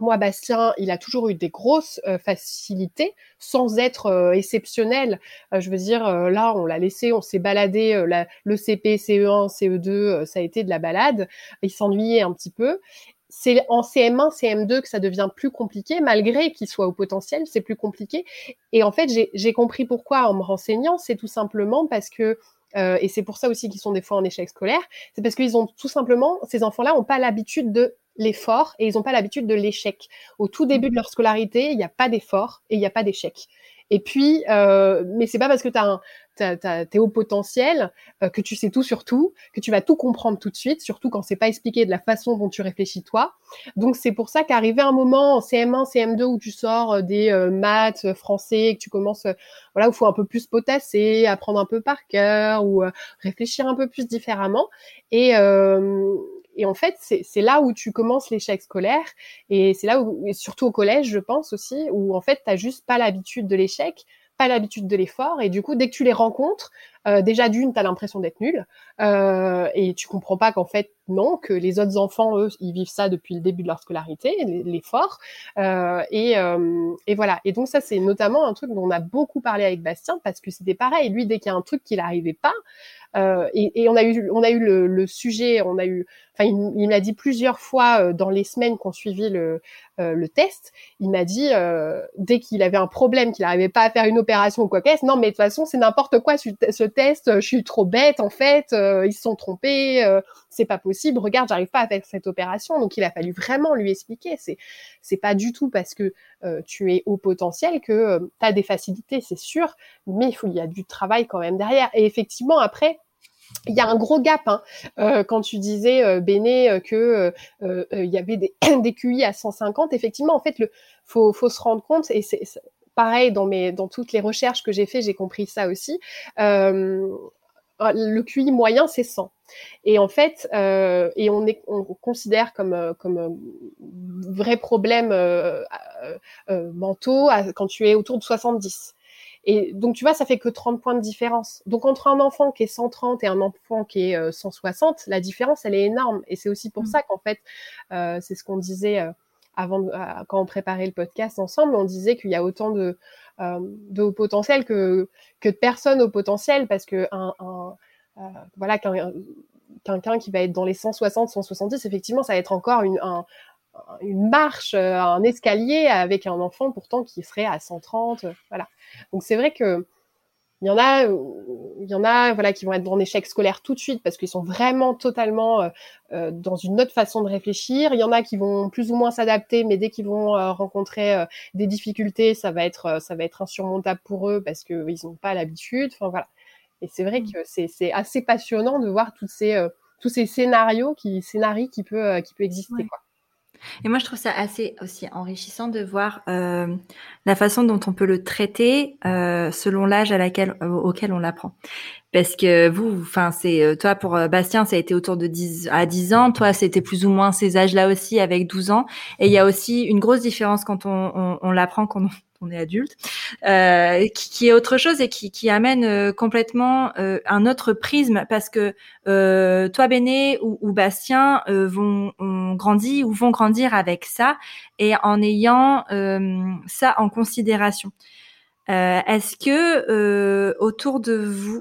S2: moi, Bastien, il a toujours eu des grosses euh, facilités sans être euh, exceptionnel. Euh, je veux dire, là, on l'a laissé, on s'est baladé, le CP, CE1, CE2, ça a été de la balade. Il s'ennuyait un petit peu. C'est en CM1, CM2 que ça devient plus compliqué, malgré qu'il soit au potentiel, c'est plus compliqué. Et en fait, j'ai compris pourquoi en me renseignant, c'est tout simplement parce que et c'est pour ça aussi qu'ils sont des fois en échec scolaire, c'est parce qu'ils ont tout simplement, ces enfants-là n'ont pas l'habitude de l'effort et ils n'ont pas l'habitude de l'échec. Au tout début de leur scolarité, il n'y a pas d'effort et il n'y a pas d'échec. Et puis, euh, mais c'est pas parce que tu as t'es haut potentiel, euh, que tu sais tout sur tout, que tu vas tout comprendre tout de suite, surtout quand c'est pas expliqué de la façon dont tu réfléchis toi. Donc c'est pour ça qu'arriver un moment en CM1, CM2 où tu sors euh, des euh, maths, français, que tu commences, voilà, où faut un peu plus potasser, apprendre un peu par cœur ou réfléchir un peu plus différemment. Et et en fait, c'est là où tu commences l'échec scolaire. Et c'est là où, surtout au collège, je pense aussi, où en fait, tu juste pas l'habitude de l'échec pas l'habitude de l'effort. Et du coup dès que tu les rencontres euh, déjà d'une tu as l'impression d'être nul. Euh, et tu comprends pas qu'en fait non que les autres enfants eux ils vivent ça depuis le début de leur scolarité l'effort. Euh, et, euh, et voilà. Et donc ça c'est notamment un truc dont on a beaucoup parlé avec Bastien parce que c'était pareil. Lui dès qu'il y a un truc qu'il n'arrivait pas euh, et, et, on a eu, on a eu le, le sujet, on a eu, enfin, il, il m'a dit plusieurs fois euh, dans les semaines qu'on suivi le, euh, le test, il m'a dit dès qu'il avait un problème, qu'il n'arrivait pas à faire une opération ou quoi qu'est-ce, non mais de toute façon c'est n'importe quoi ce, test, je suis trop bête en fait, ils se sont trompés, c'est pas possible, regarde j'arrive pas à faire cette opération, donc il a fallu vraiment lui expliquer, c'est c'est pas du tout parce que tu es au potentiel que tu as des facilités, c'est sûr, mais il faut il y a du travail quand même derrière. Et effectivement après il y a un gros gap hein. euh, quand tu disais euh, Béné euh, que euh, il y avait des, QI à 150 effectivement en fait le faut se rendre compte et c'est pareil dans toutes les recherches que j'ai fait j'ai compris ça aussi le QI moyen c'est 100 et en fait et on considère comme comme vrai problème mentaux quand tu es autour de 70 et donc, tu vois, ça fait que 30 points de différence. Donc, entre un enfant qui est 130 et un enfant qui est 160, euh, la différence, elle est énorme. Et c'est aussi pour mmh. ça qu'en fait, euh, c'est ce qu'on disait euh, avant, quand on préparait le podcast ensemble, on disait qu'il y a autant de, de haut potentiel que, que de personnes au potentiel parce que un, un voilà, quelqu'un qui va être dans les 160, 170, effectivement, ça va être encore une, un, une marche, euh, un escalier avec un enfant pourtant qui serait à 130, euh, voilà. Donc c'est vrai que il y en a, il y en a, voilà, qui vont être dans échec scolaire tout de suite parce qu'ils sont vraiment totalement euh, dans une autre façon de réfléchir. Il y en a qui vont plus ou moins s'adapter, mais dès qu'ils vont rencontrer des difficultés, ça va être, ça va être insurmontable pour eux parce que ils n'ont pas l'habitude. Enfin voilà. Et c'est vrai mmh. que c'est assez passionnant de voir tous ces tous ces scénarios qui scénarii qui peut qui peut exister quoi.
S1: Et moi, je trouve ça assez aussi enrichissant de voir euh, la façon dont on peut le traiter euh, selon l'âge à laquelle, euh, auquel on l'apprend. Parce que vous, enfin, c'est euh, toi pour euh, Bastien, ça a été autour de 10 à 10 ans. Toi, c'était plus ou moins ces âges-là aussi, avec 12 ans. Et il y a aussi une grosse différence quand on, on, on l'apprend quand on, on est adulte, euh, qui, est autre chose et qui, amène euh, complètement euh, un autre prisme parce que toi, Béné ou, ou Bastien vont ont grandi ou vont grandir avec ça et en ayant ça en considération. Euh, Est-ce que euh, autour de vous,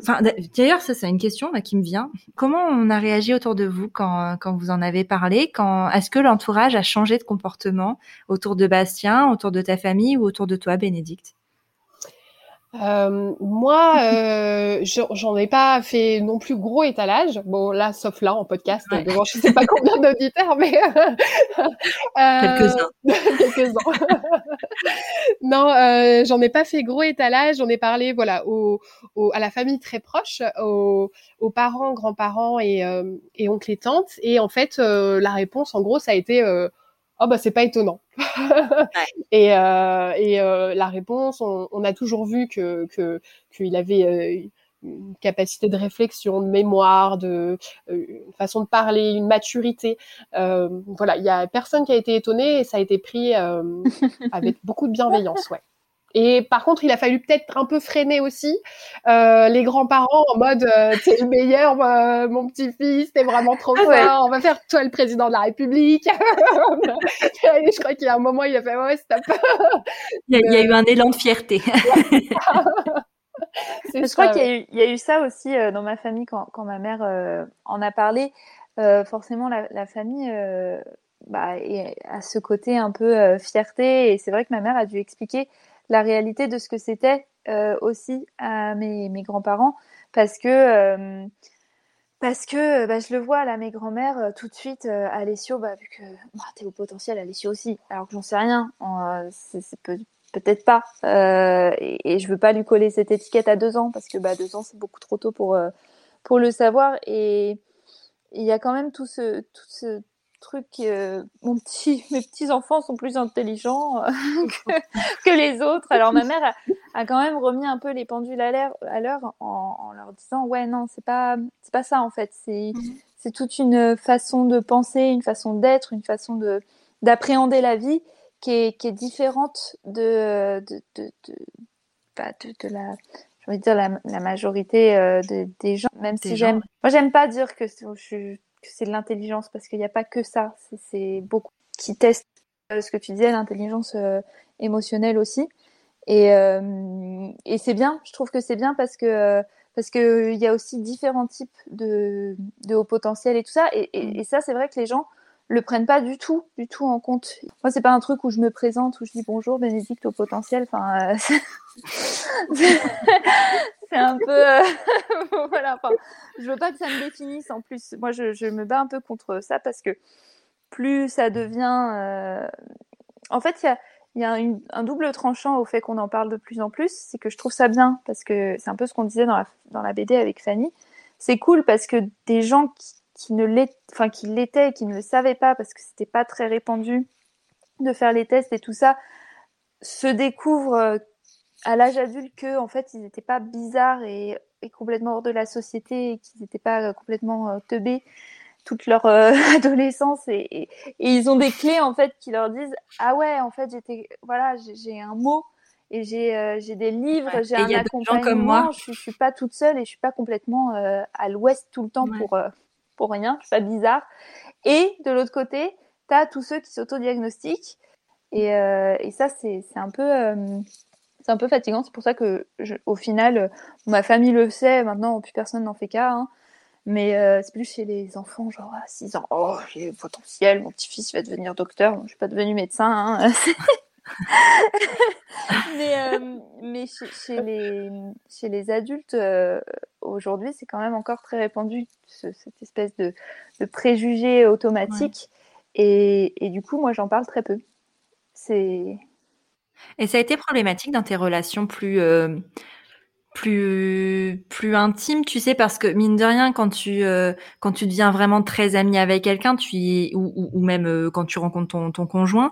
S1: d'ailleurs ça c'est une question là, qui me vient. Comment on a réagi autour de vous quand, quand vous en avez parlé? Quand est-ce que l'entourage a changé de comportement autour de Bastien, autour de ta famille ou autour de toi, Bénédicte?
S2: Euh, moi, euh, j'en ai pas fait non plus gros étalage. Bon, là, sauf là en podcast, ouais. devant je sais pas combien d'auditeurs, mais
S1: euh, quelques-uns.
S2: quelques-uns. non, euh, j'en ai pas fait gros étalage. J'en ai parlé, voilà, au, au, à la famille très proche, aux, aux parents, grands-parents et, euh, et oncles et tantes. Et en fait, euh, la réponse, en gros, ça a été oh bah c'est pas étonnant. et euh, et euh, la réponse, on, on, a toujours vu que qu'il avait euh, une capacité de réflexion, de mémoire, de une façon de parler, une maturité. Voilà, il y a personne qui a été étonné et ça a été pris avec beaucoup de bienveillance, ouais. Et par contre, il a fallu peut-être un peu freiner aussi euh, les grands-parents en mode euh, t'es le meilleur, euh, mon petit-fils, t'es vraiment trop ah fort, on va faire toi le président de la République. je crois qu'il y a un moment, il a fait ouais, stop.
S1: il, y a, il y a eu un élan de fierté.
S3: je crois qu'il y, y, a eu ça aussi euh, dans ma famille quand, quand ma mère euh, en a parlé. Euh, forcément, la, la famille bah, a ce côté un peu fierté et c'est vrai que ma mère a dû expliquer la réalité de ce que c'était euh, aussi à mes, grands-parents parce que euh, parce que bah, je le vois là, mes grands-mères, tout de suite, Alessio, bah, vu que bah, t'es au potentiel, Alessio aussi, alors que j'en sais rien, c'est peut, peut-être pas, et, et, je veux pas lui coller cette étiquette à deux ans, parce que bah, deux ans, c'est beaucoup trop tôt pour, pour le savoir, et il y a quand même tout ce, tout ce truc euh, mon petit mes petits enfants sont plus intelligents euh, que, les autres. Alors ma mère a, quand même remis un peu les pendules à l'heure à l'heure en, leur disant ouais non c'est pas c'est pas ça en fait. C'est mhm. c'est toute une façon de penser une façon d'être une façon de d'appréhender la vie qui est qui est différente de de de, de, bah, de, la je veux dire la, la majorité euh, des gens. Même si j'aime moi j'aime pas dire que je suis que c'est de l'intelligence parce qu'il n'y a pas que ça. C'est beaucoup qui testent euh, ce que tu disais, l'intelligence euh, émotionnelle aussi. Et, euh, et c'est bien. Je trouve que c'est bien parce que parce que il y a aussi différents types de, de haut potentiel et tout ça. Et, et, et ça, c'est vrai que les gens le prennent pas du tout, du tout en compte. Moi, c'est pas un truc où je me présente, où je dis bonjour Bénédicte au potentiel. Enfin, c'est un peu euh, voilà enfin je veux pas que ça me définisse en plus moi je, me bats un peu contre ça parce que plus ça devient euh... en fait il y a un double tranchant au fait qu'on en parle de plus en plus, c'est que je trouve ça bien parce que c'est un peu ce qu'on disait dans la, BD avec Fanny. C'est cool parce que des gens qui, qui ne l'étaient, enfin qui l'étaient, qui ne le savaient pas parce que c'était pas très répandu de faire les tests et tout ça, se découvrent euh, à l'âge adulte que en fait ils n'étaient pas bizarres et, et, complètement hors de la société et qu'ils n'étaient pas euh, complètement euh, teubés toute leur euh, adolescence et, et, et, ils ont des clés en fait qui leur disent ah ouais en fait j'étais voilà j'ai un mot et j'ai euh, des livres j'ai un accompagnement comme moi. Je, je, suis pas toute seule et je suis pas complètement euh, à l'ouest tout le temps ouais. pour pour rien je suis pas bizarre et de l'autre côté tu as tous ceux qui s'autodiagnostiquent et, et ça c'est c'est un peu c'est un peu fatigant. C'est pour ça que, je, au final, ma famille le sait. Maintenant, plus personne n'en fait cas. Hein. Mais euh, c'est plus chez les enfants, genre à 6 ans. Oh, j'ai le potentiel, mon petit-fils va devenir docteur. je suis pas devenu médecin. Hein. mais euh, mais chez, chez, les, chez les adultes, euh, aujourd'hui, c'est quand même encore très répandu, ce, cette espèce de, de préjugé automatique. Ouais. Et, et du coup, moi, j'en parle très peu. C'est
S1: et ça a été problématique dans tes relations plus euh, plus plus intimes, tu sais, parce que mine de rien, quand tu euh, quand tu deviens vraiment très ami avec quelqu'un, tu ou, ou, même euh, quand tu rencontres ton, ton conjoint,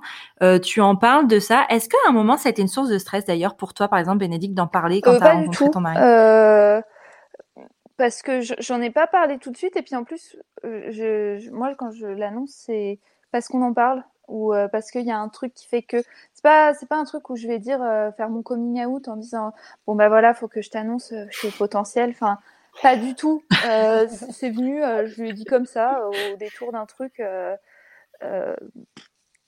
S1: tu en parles de ça. Est-ce qu'à un moment ça a été une source de stress d'ailleurs pour toi, par exemple, Bénédicte, d'en parler quand tu as rencontré ton mari?
S3: Parce que j'en ai pas parlé tout de suite, et puis en plus, je moi quand je l'annonce, c'est parce qu'on en parle ou euh, parce qu'il y a un truc qui fait que c'est pas c'est pas un truc où je vais dire euh, faire mon coming out en disant bon bah voilà faut que je t'annonce euh, je suis potentiel. Enfin pas du tout. Euh, c'est venu euh, je lui ai dit comme ça au détour d'un truc euh,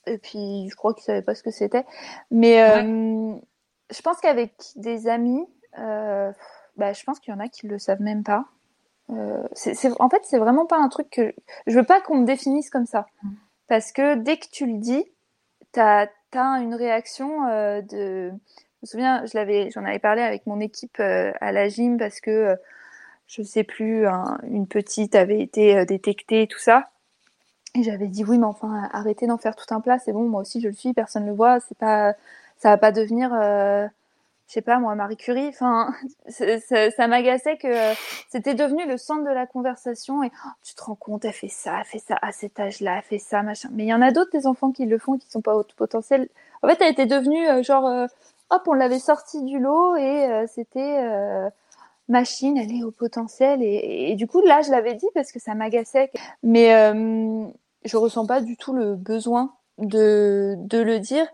S3: et puis je crois qu'il savait pas ce que c'était. Mais ouais. je pense qu'avec des amis bah je pense qu'il y en a qui le savent même pas. C'est en fait c'est vraiment pas un truc que je veux pas qu'on me définisse comme ça. Mmh parce que dès que tu le dis, une réaction euh, de. Je me souviens, j'en avais parlé avec mon équipe euh, à la gym parce que euh, je sais plus, un, une petite avait été détectée tout ça. Et j'avais dit oui, mais enfin, arrêtez d'en faire tout un plat, c'est bon, moi aussi je le suis, personne ne le voit, c'est pas, ça va pas devenir je sais pas moi Marie Curie enfin ça, ça m'agaçait que euh, c'était devenu le centre de la conversation et oh, tu te rends compte elle fait ça elle fait ça à cet âge-là elle fait ça machin. Mais il y en a d'autres des enfants qui le font qui sont pas au potentiel en fait elle était devenue euh, genre euh, hop on l'avait sortie du lot et c'était machine elle est au potentiel et, du coup là je l'avais dit parce que ça m'agaçait mais je ressens pas du tout le besoin de de le dire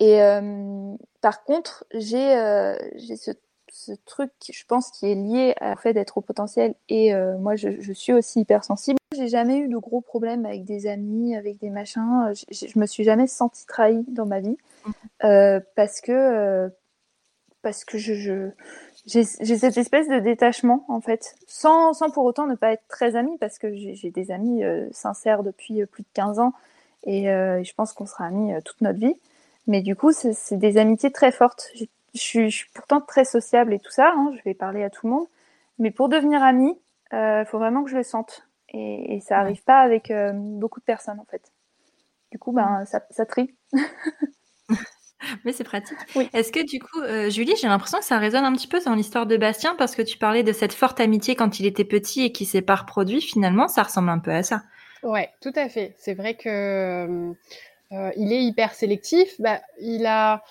S3: et euh, par contre, j'ai euh, ce, ce, truc, je pense, qui est lié au fait d'être au potentiel. Et euh, moi, je, je, suis aussi hypersensible. J'ai jamais eu de gros problèmes avec des amis, avec des machins. Je, je me suis jamais sentie trahie dans ma vie mmh. parce que parce que je, je j'ai cette espèce de détachement en fait, sans, sans pour autant ne pas être très amie parce que j'ai des amis euh, sincères depuis plus de 15 ans et euh, je pense qu'on sera amis euh, toute notre vie. Mais du coup, c'est des amitiés très fortes. Je suis, je suis, pourtant très sociable et tout ça. Hein, je vais parler à tout le monde. Mais pour devenir amie, Il faut vraiment que je le sente. Et, ça n'arrive pas avec beaucoup de personnes, en fait. Du coup, ben, ça, ça trie.
S1: Mais c'est pratique. Est-ce que du coup, Julie, j'ai l'impression que ça résonne un petit peu dans l'histoire de Bastien parce que tu parlais de cette forte amitié quand il était petit et qui s'est pas reproduit. Finalement, ça ressemble un peu à ça.
S2: Ouais, tout à fait. C'est vrai que euh, il est hyper sélectif. Bah, il a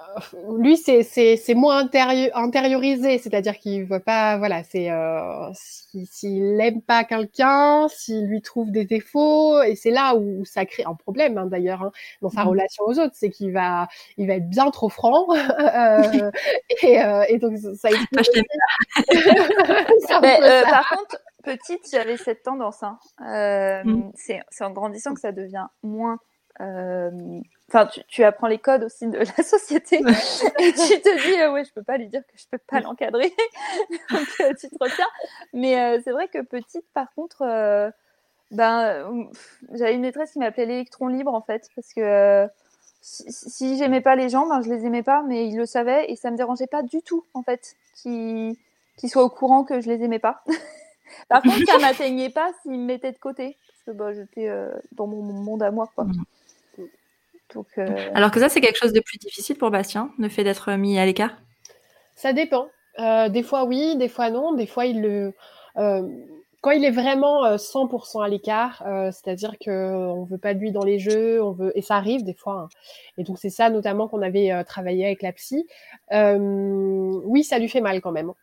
S2: euh, lui, c'est c'est moins intériorisé, c'est-à-dire qu'il veut pas, voilà, c'est euh, s'il n'aime pas quelqu'un, s'il lui trouve des défauts, et c'est là où ça crée un problème hein, d'ailleurs hein, dans sa mmh. relation aux autres, c'est qu'il va, il va être bien trop franc, euh, et, euh, et, donc ça. Moi,
S3: euh, par contre, petite, j'avais cette tendance. Hein. Mmh. C'est en grandissant que ça devient moins enfin, tu, apprends les codes aussi de la société et tu te dis, euh, ouais, je peux pas lui dire que je peux pas l'encadrer, donc euh, tu te retiens. Mais euh, c'est vrai que petite, par contre, ben, j'avais une maîtresse qui m'appelait l'électron libre en fait, parce que si, j'aimais pas les gens, ben, je les aimais pas, mais il le savait et ça me dérangeait pas du tout en fait, qu'ils soient au courant que je les aimais pas. Par contre, ça m'atteignait pas s'ils me mettaient de côté, parce que bah, j'étais dans mon monde à moi, quoi. Mmh.
S1: Euh, Alors que ça, c'est quelque chose de plus difficile pour Bastien, le fait d'être mis à l'écart?
S2: Ça dépend. Euh, des fois oui, des fois non. Des fois, il le. Euh, quand il est vraiment 100% à l'écart, c'est-à-dire que on veut pas de lui dans les jeux, on veut et ça arrive des fois. Hein. Et donc c'est ça notamment qu'on avait travaillé avec la psy. oui, ça lui fait mal quand même.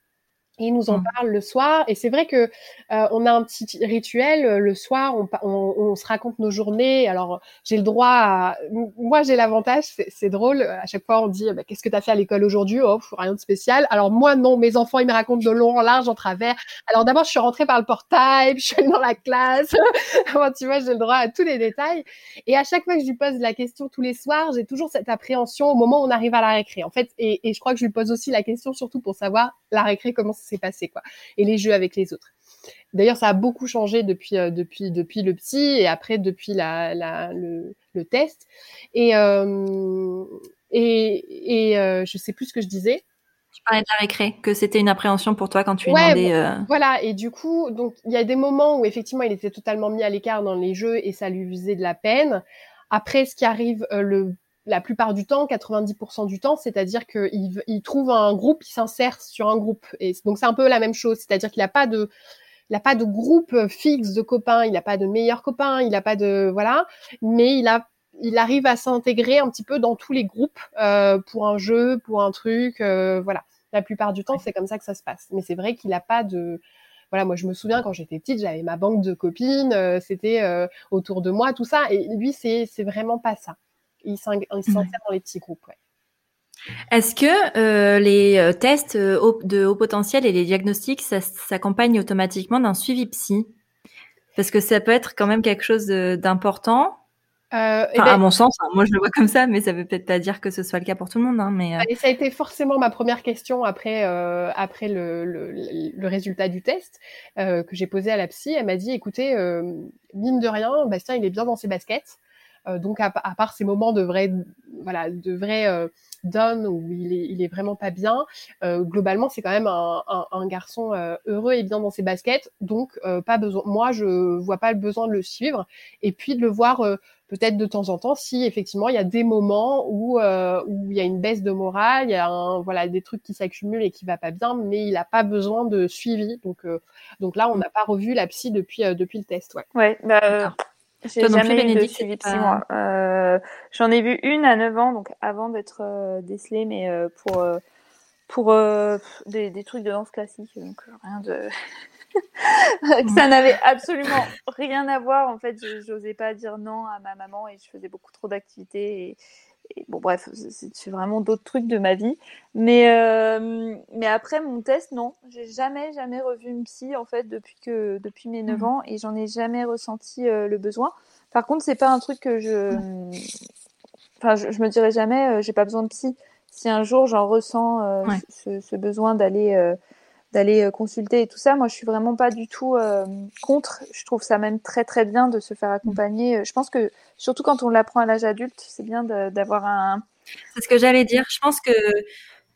S2: Il nous en mmh. parle le soir et c'est vrai que euh, on a un petit rituel euh, le soir. On, on, on, se raconte nos journées. Alors j'ai le droit. À... Moi j'ai l'avantage, c'est drôle. À chaque fois on dit bah, qu'est-ce que tu as fait à l'école aujourd'hui? Oh rien de spécial. Alors moi non, mes enfants ils me racontent de long en large en travers. Alors d'abord je suis rentrée par le portail, puis je suis allée dans la classe. tu vois j'ai le droit à tous les détails. Et à chaque fois que je lui pose la question tous les soirs, j'ai toujours cette appréhension au moment où on arrive à la récré. En fait et, et je crois que je lui pose aussi la question surtout pour savoir la récré comment s'est passé quoi et les jeux avec les autres. D'ailleurs, ça a beaucoup changé depuis euh, depuis depuis le psy et après depuis la, la le, le, test. Et euh, et, et euh, je sais plus ce que je disais.
S1: Tu parlais de la récré, que c'était une appréhension pour toi quand tu ouais, demandé. Euh...
S2: Voilà, et du coup, donc il y a des moments où effectivement il était totalement mis à l'écart dans les jeux et ça lui faisait de la peine. Après, ce qui arrive le la plupart du temps, 90% du temps, c'est-à-dire qu'il il trouve un groupe, il s'insère sur un groupe. Et donc c'est un peu la même chose, c'est-à-dire qu'il n'a pas de, il n'a pas de groupe fixe de copains, il n'a pas de meilleurs copains, il n'a pas de voilà, mais il a, il arrive à s'intégrer un petit peu dans tous les groupes euh, pour un jeu, pour un truc, euh, voilà. La plupart du temps, c'est comme ça que ça se passe. Mais c'est vrai qu'il n'a pas de, voilà, moi je me souviens quand j'étais petite, j'avais ma banque de copines, euh, c'était euh, autour de moi, tout ça. Et lui, c'est c'est vraiment pas ça ils s'insèrent dans les petits groupes.
S1: Est-ce que euh, les euh, tests euh, de haut potentiel et les diagnostics s'accompagnent automatiquement d'un suivi psy? Parce que ça peut être quand même quelque chose d'important. Euh, enfin, ben, à mon sens, hein, moi je le vois comme ça, mais ça veut peut-être pas dire que ce soit le cas pour tout le monde. Hein, mais
S2: ça a été forcément ma première question après après le, le, le, résultat du test que j'ai posé à la psy. Elle m'a dit, écoutez, mine de rien, Bastien il est bien dans ses baskets. Euh, donc à, part ces moments de vrai, voilà, de vrai euh, down où il est, il est vraiment pas bien, euh, globalement c'est quand même un, un, un garçon heureux et bien dans ses baskets. Donc pas besoin. Moi je vois pas le besoin de le suivre et puis de le voir peut-être de temps en temps si effectivement il y a des moments où où il y a une baisse de morale, il y a un, voilà des trucs qui s'accumulent et qui va pas bien, mais il a pas besoin de suivi. Donc donc là on n'a pas revu la psy depuis depuis le test. Ouais.
S3: Ouais. Bah, j'ai jamais suivi. Euh, J'en ai vu une à 9 ans, donc avant d'être euh, décelée, mais euh, pour, pour des, des, trucs de danse classique, donc rien de... ça n'avait absolument rien à voir. En fait, j'osais pas dire non à ma maman et je faisais beaucoup trop d'activités. Et, bon, bref, c'est vraiment d'autres trucs de ma vie. Mais, euh, mais après mon test, non, j'ai jamais, jamais revu une psy en fait depuis que depuis mes 9 mmh. ans et j'en ai jamais ressenti euh, le besoin. Par contre, c'est pas un truc que je, enfin, je, me dirais jamais, euh, j'ai pas besoin de psy. Si un jour j'en ressens ce, ce, besoin d'aller d'aller euh, consulter et tout ça. Moi, je suis vraiment pas du tout euh, contre. Je trouve ça même très très bien de se faire accompagner. Je pense que surtout quand on l'apprend à l'âge adulte, c'est bien d'avoir un.
S1: C'est ce que j'allais dire. Je pense que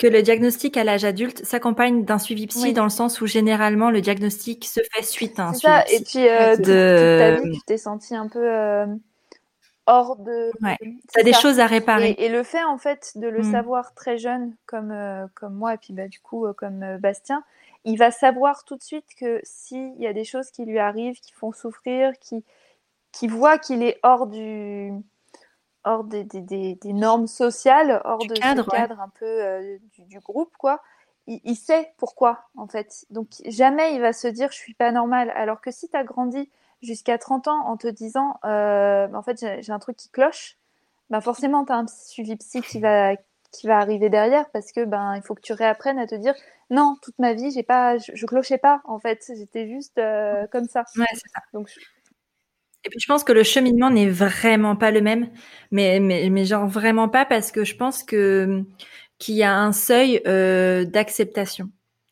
S1: que le diagnostic à l'âge adulte s'accompagne d'un suivi psy dans le sens où généralement le diagnostic se fait suite à un suivi
S3: ça. Et puis, euh, de... toute ta vie, tu t'es senti un peu euh, hors de.
S1: Ouais. T'as des choses à réparer.
S3: Et, le fait en fait de le mm. savoir très jeune, comme euh, comme moi, et puis bah du coup comme Bastien, il va savoir tout de suite que s'il y a des choses qui lui arrivent, qui font souffrir, qui qui voit qu'il est hors du hors des, des, des, normes sociales, hors de cadre, ce cadre un peu euh, du, du, groupe, quoi. Il, il, sait pourquoi, en fait. Donc, jamais il va se dire je suis pas normal. Alors que si tu as grandi jusqu'à 30 ans en te disant euh, en fait, j'ai un truc qui cloche, ben forcément, tu as un suivi psy qui va, qui va arriver derrière parce que ben il faut que tu réapprennes à te dire non, toute ma vie, j'ai pas, je, je, clochais pas, en fait. J'étais juste euh, comme ça.
S1: Ouais, ça. Donc, et puis je pense que le cheminement n'est vraiment pas le même, mais, mais, mais genre vraiment pas parce que je pense que qu'il y a un seuil euh, d'acceptation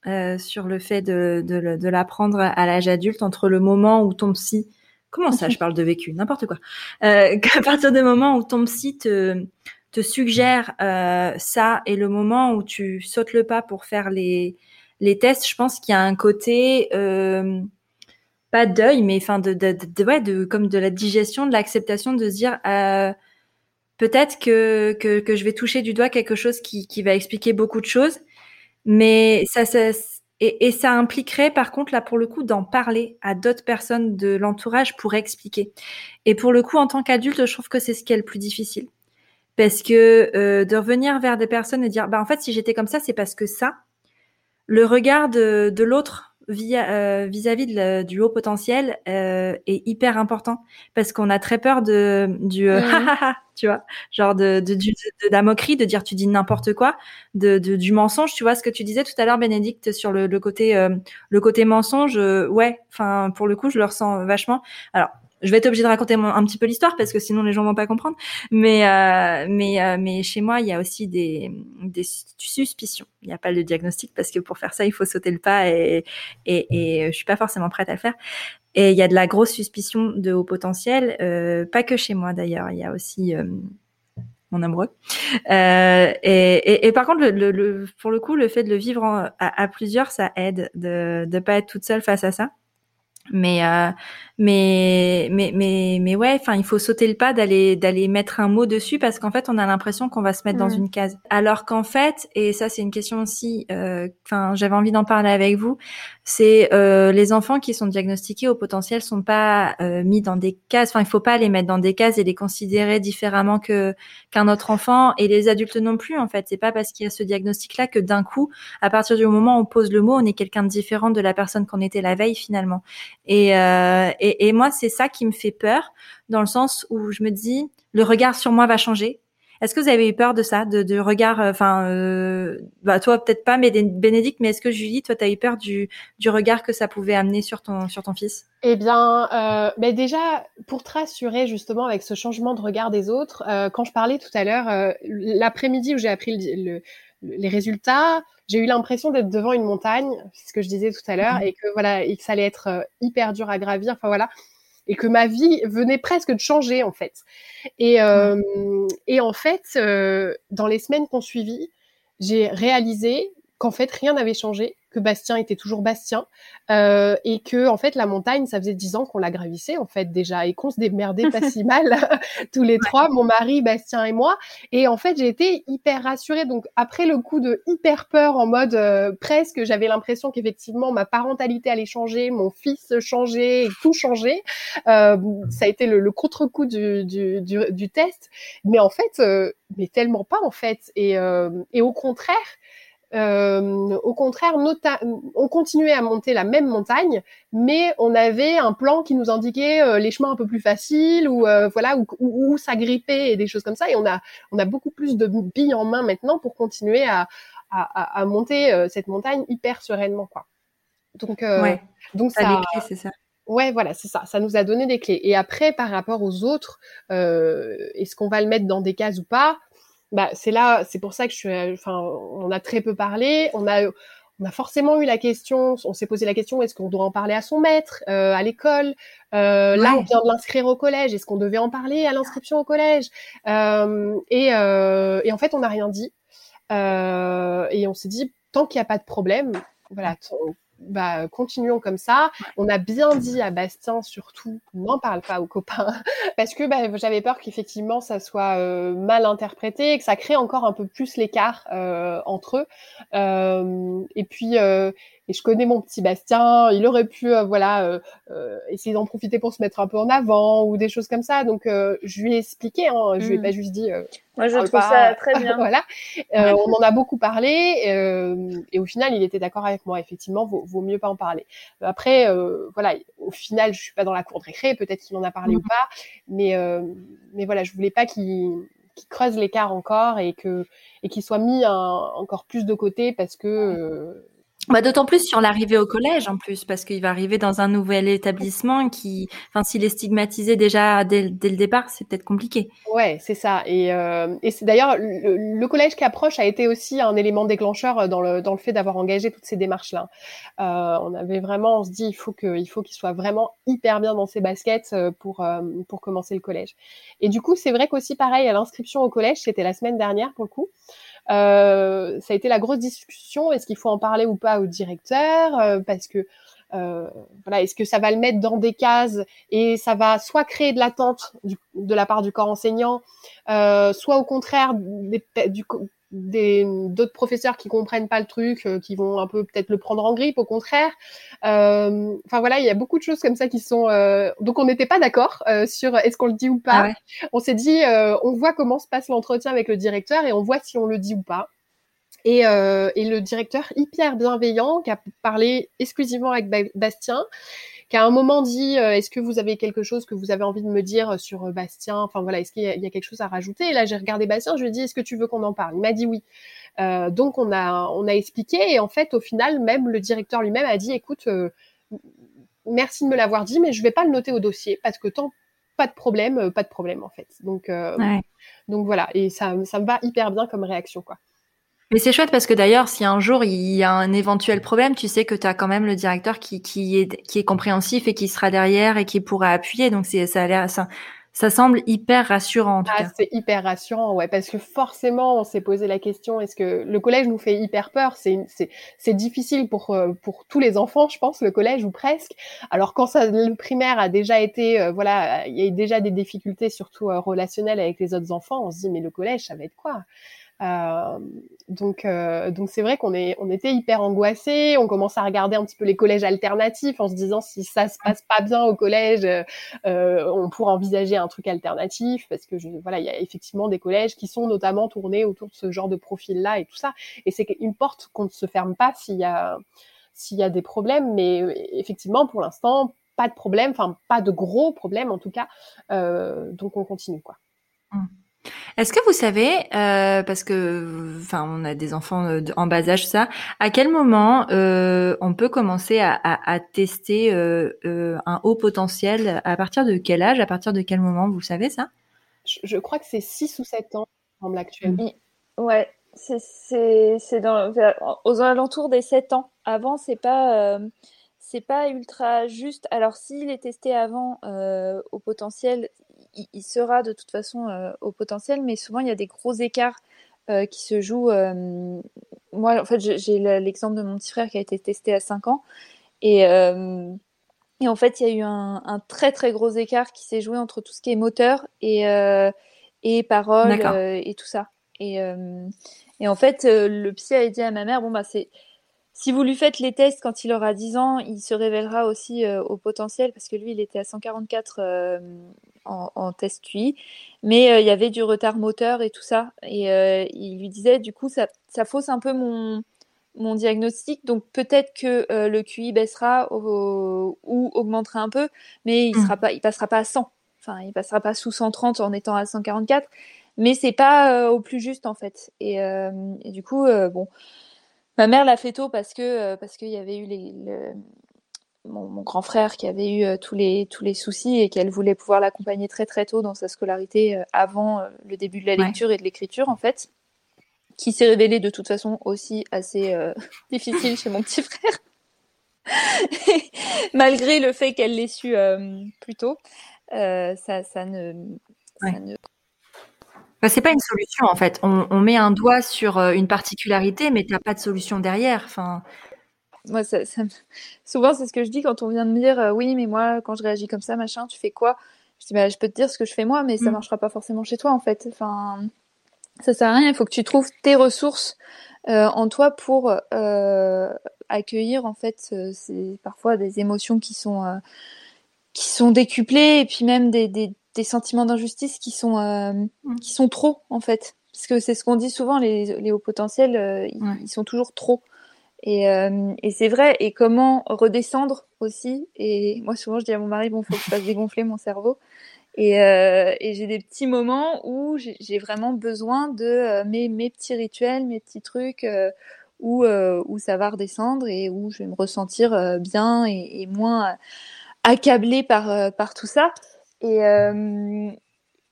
S1: euh, sur le fait de, de, de l'apprendre à l'âge adulte entre le moment où ton psy comment ça je parle de vécu n'importe quoi euh, qu'à partir du moment où ton psy te te suggère euh, ça et le moment où tu sautes le pas pour faire les les tests je pense qu'il y a un côté euh, pas deuil, mais enfin de, de, de, ouais, de comme de la digestion, de l'acceptation, de se dire euh, peut-être que, que, que je vais toucher du doigt quelque chose qui, qui va expliquer beaucoup de choses, mais ça, ça et, ça impliquerait par contre là pour le coup d'en parler à d'autres personnes de l'entourage pour expliquer. Et pour le coup en tant qu'adulte, je trouve que c'est ce qui est le plus difficile. Parce que euh, de revenir vers des personnes et dire bah en fait si j'étais comme ça c'est parce que ça le regard de l'autre euh, vis-à-vis -vis du haut potentiel euh, est hyper important parce qu'on a très peur de du euh, mm. tu vois, genre de de, de, de, la moquerie, de dire tu dis n'importe quoi, de, de, du mensonge. Tu vois ce que tu disais tout à l'heure, Bénédicte, sur le, le côté euh, le côté mensonge. ouais, enfin pour le coup, je le ressens vachement. Alors je vais être obligée de raconter un petit peu l'histoire parce que sinon les gens vont pas comprendre. Mais euh, mais euh, mais chez moi, il y a aussi des, des suspicions. Il n'y a pas de diagnostic parce que pour faire ça, il faut sauter le pas et et, et je suis pas forcément prête à le faire. Et il y a de la grosse suspicion de haut potentiel, euh, pas que chez moi d'ailleurs. Il y a aussi euh, mon amoureux. Euh, et, et, et, par contre, le, le, pour le coup, le fait de le vivre à, à, plusieurs, ça aide de ne pas être toute seule face à ça. Mais euh, mais mais mais mais ouais enfin il faut sauter le pas d'aller d'aller mettre un mot dessus parce qu'en fait on a l'impression qu'on va se mettre dans une case. Alors qu'en fait et ça c'est une question aussi euh, enfin j'avais envie d'en parler avec vous c'est euh, les enfants qui sont diagnostiqués au potentiel sont pas euh, mis dans des cases. Enfin il faut pas les mettre dans des cases et les considérer différemment que qu'un autre enfant et les adultes non plus en fait. C'est pas parce qu'il y a ce diagnostic là que d'un coup à partir du moment où on pose le mot on est quelqu'un de différent de la personne qu'on était la veille finalement et, euh, et et, moi, c'est ça qui me fait peur, dans le sens où je me dis, le regard sur moi va changer. Est-ce que vous avez eu peur de ça, de, de regard, euh, enfin, euh, bah toi peut-être pas, mais Bénédicte, mais est-ce que Julie, toi, tu as eu peur du, du regard que ça pouvait amener sur ton, sur ton fils?
S2: Eh bien, euh, déjà, pour te rassurer justement avec ce changement de regard des autres, euh, quand je parlais tout à l'heure, euh, l'après-midi où j'ai appris le, les résultats, j'ai eu l'impression d'être devant une montagne, c'est ce que je disais tout à l'heure, mmh. et que voilà, et que ça allait être euh, hyper dur à gravir. Enfin voilà, et que ma vie venait presque de changer en fait. Et, euh, et en fait, euh, dans les semaines qu'on suivit, j'ai réalisé qu'en fait rien n'avait changé que Bastien était toujours Bastien euh, et que en fait la montagne ça faisait dix ans qu'on la gravissait en fait déjà et qu'on se démerdait pas si mal tous les trois mon mari Bastien et moi. Et en fait j'ai été hyper rassurée. Donc après le coup de hyper peur en mode euh, presque j'avais l'impression qu'effectivement ma parentalité allait changer mon fils changer et tout changer euh, ça a été le, le contre-coup du, du, du, du, test. Mais en fait euh, mais tellement pas en fait. Et, euh, et au contraire au contraire, on continuait à monter la même montagne, mais on avait un plan qui nous indiquait euh, les chemins un peu plus faciles ou euh, voilà où, où, s'agripper et des choses comme ça. Et on a on a beaucoup plus de billes en main maintenant pour continuer à à, à monter euh, cette montagne hyper sereinement quoi.
S1: Donc ouais, donc ça, c'est ça.
S2: Ouais, voilà, c'est ça. Ça nous a donné des clés. Et après, par rapport aux autres, est-ce qu'on va le mettre dans des cases ou pas? Bah c'est là, c'est pour ça que je suis, enfin, on a très peu parlé. On a, on a forcément eu la question, on s'est posé la question, est-ce qu'on doit en parler à son maître, euh, à l'école euh, Là, on vient de l'inscrire au collège. Est-ce qu'on devait en parler à l'inscription au collège? Euh, et, euh, et, en fait, on n'a rien dit. et on s'est dit tant qu'il n'y a pas de problème, voilà, bah, continuons comme ça. On a bien dit à Bastien surtout, n'en parle pas aux copains, parce que bah, j'avais peur qu'effectivement ça soit euh, mal interprété et que ça crée encore un peu plus l'écart euh, entre eux. Euh, et puis, et je connais mon petit Bastien, il aurait pu, voilà, essayer d'en profiter pour se mettre un peu en avant ou des choses comme ça. Donc, je lui ai expliqué, hein, je lui ai mmh. pas juste dit.
S3: Moi, je trouve ça très bien.
S2: voilà, on en a beaucoup parlé et au final, il était d'accord avec moi. Effectivement, vaut, vaut mieux pas en parler. Après, voilà, au final, je suis pas dans la cour de récré, peut-être qu'il en a parlé ou pas, mais mais voilà, je voulais pas qu'il creuse l'écart encore et que et qu'il soit mis encore plus de côté parce que
S1: bah, D'autant plus sur l'arrivée au collège en plus, parce qu'il va arriver dans un nouvel établissement qui, enfin, s'il est stigmatisé déjà dès, le départ, c'est peut-être compliqué.
S2: Ouais, c'est ça. Et, euh, et c'est d'ailleurs le, collège qui approche a été aussi un élément déclencheur dans le dans le fait d'avoir engagé toutes ces démarches-là. Euh, on avait vraiment, on se dit, il faut que, il faut qu'il soit vraiment hyper bien dans ses baskets euh, pour euh, pour commencer le collège. Et du coup, c'est vrai qu'aussi pareil à l'inscription au collège, c'était la semaine dernière pour le coup. Euh, ça a été la grosse discussion. Est-ce qu'il faut en parler ou pas au directeur euh, Parce que euh, voilà, est-ce que ça va le mettre dans des cases et ça va soit créer de l'attente de la part du corps enseignant, euh, soit au contraire du, d'autres professeurs qui comprennent pas le truc, euh, qui vont un peu peut-être le prendre en grippe, au contraire. Euh, enfin voilà, il y a beaucoup de choses comme ça qui sont. Euh, donc on n'était pas d'accord sur est-ce qu'on le dit ou pas. Ah on s'est dit, on voit comment se passe l'entretien avec le directeur et on voit si on le dit ou pas. Et, et le directeur hyper bienveillant qui a parlé exclusivement avec Bastien qui a un moment dit euh, est-ce que vous avez quelque chose que vous avez envie de me dire sur euh, Bastien? Enfin voilà, est-ce qu'il y, a quelque chose à rajouter? Et là, j'ai regardé Bastien, je lui ai dit est-ce que tu veux qu'on en parle? Il m'a dit oui. Euh, donc on a on a expliqué et en fait au final même le directeur lui-même a dit écoute merci de me l'avoir dit mais je vais pas le noter au dossier parce que tant pas de problème pas de problème en fait. Donc donc voilà. Et ça ça me va hyper bien comme réaction quoi.
S1: Mais c'est chouette parce que d'ailleurs, si un jour il y a un éventuel problème, tu sais que tu as quand même le directeur qui, qui, est, qui est compréhensif et qui sera derrière et qui pourra appuyer. Donc c'est ça a l'air ça, ça semble hyper rassurant. En tout
S2: ah, c'est hyper rassurant, ouais, parce que forcément, on s'est posé la question est-ce que le collège nous fait hyper peur? C'est c'est difficile pour euh, pour tous les enfants, je pense, le collège ou presque. Alors quand ça, le primaire a déjà été, euh, voilà, il y a déjà des difficultés, surtout euh, relationnelles avec les autres enfants. On se dit mais le collège, ça va être quoi? Euh, donc, euh, donc c'est vrai qu'on est, on était hyper angoissés. On commence à regarder un petit peu les collèges alternatifs en se disant si ça se passe pas bien au collège, euh, on pourrait envisager un truc alternatif parce que je, voilà, il y a effectivement des collèges qui sont notamment tournés autour de ce genre de profil-là et tout ça. Et c'est une porte qu'on ne se ferme pas s'il y a, s'il y a des problèmes. Mais effectivement, pour l'instant, pas de problème, enfin pas de gros problèmes en tout cas. donc on continue quoi.
S1: Mmh. Est-ce que vous savez, euh, parce que, enfin, on a des enfants euh, en bas âge, ça, à quel moment euh, on peut commencer à, à, tester un haut potentiel? À partir de quel âge? À partir de quel moment? Vous savez ça?
S2: Je, crois que c'est 6 ou 7 ans, semble actuellement.
S3: Ouais, c'est dans aux alentours des 7 ans. Avant, c'est pas c'est pas ultra juste. Alors, s'il est testé avant au potentiel, il, sera de toute façon euh, au potentiel, mais souvent il y a des gros écarts euh, qui se jouent. Euh, moi, en fait, j'ai l'exemple de mon petit frère qui a été testé à 5 ans. Et, et en fait, il y a eu un, très très gros écart qui s'est joué entre tout ce qui est moteur et, et parole et tout ça. Et, et en fait, le psy a dit à ma mère, bon, bah, c'est si vous lui faites les tests quand il aura 10 ans, il se révélera aussi euh, au potentiel parce que lui, il était à 144 euh, en, en, test QI, mais euh, il y avait du retard moteur et tout ça. Et il lui disait, du coup, ça, ça fausse un peu mon, mon diagnostic. Donc peut-être que le QI baissera ou augmentera un peu, mais il mmh. pas, il passera pas à 100. Enfin, il passera pas sous 130 en étant à 144, mais c'est pas au plus juste en fait. Et, et du coup, bon Ma mère l'a fait tôt parce que euh, parce qu'il y avait eu les, mon, grand frère qui avait eu euh, tous les tous les soucis et qu'elle voulait pouvoir l'accompagner très très tôt dans sa scolarité euh, avant le début de la lecture et de l'écriture en fait, qui s'est révélé de toute façon aussi assez difficile chez mon petit frère. Malgré le fait qu'elle l'ait su plus tôt, ça, ça ne, ça ne
S1: c'est pas une solution en fait. On, met un doigt sur euh, une particularité, mais tu n'as pas de solution derrière. Enfin.
S3: Moi, ça, souvent, c'est ce que je dis quand on vient de me dire euh, oui, mais moi, quand je réagis comme ça, machin, tu fais quoi? Je dis bah, je peux te dire ce que je fais moi, mais ça ne mm. marchera pas forcément chez toi en fait. Enfin, ça sert à rien. Il faut que tu trouves tes ressources euh, en toi pour accueillir en fait, c'est parfois des émotions qui sont qui sont décuplées et puis même des, des des sentiments d'injustice qui sont euh, qui sont trop en fait. Parce que c'est ce qu'on dit souvent les, les hauts potentiels euh, ils, sont toujours trop. Et, euh, et c'est vrai et comment redescendre aussi. Et moi souvent je dis à mon mari bon faut que je fasse dégonfler mon cerveau. Et, et j'ai des petits moments où j'ai vraiment besoin de mes, mes petits rituels mes petits trucs où où ça va redescendre et où je vais me ressentir bien et, et moins accablée par par tout ça euh,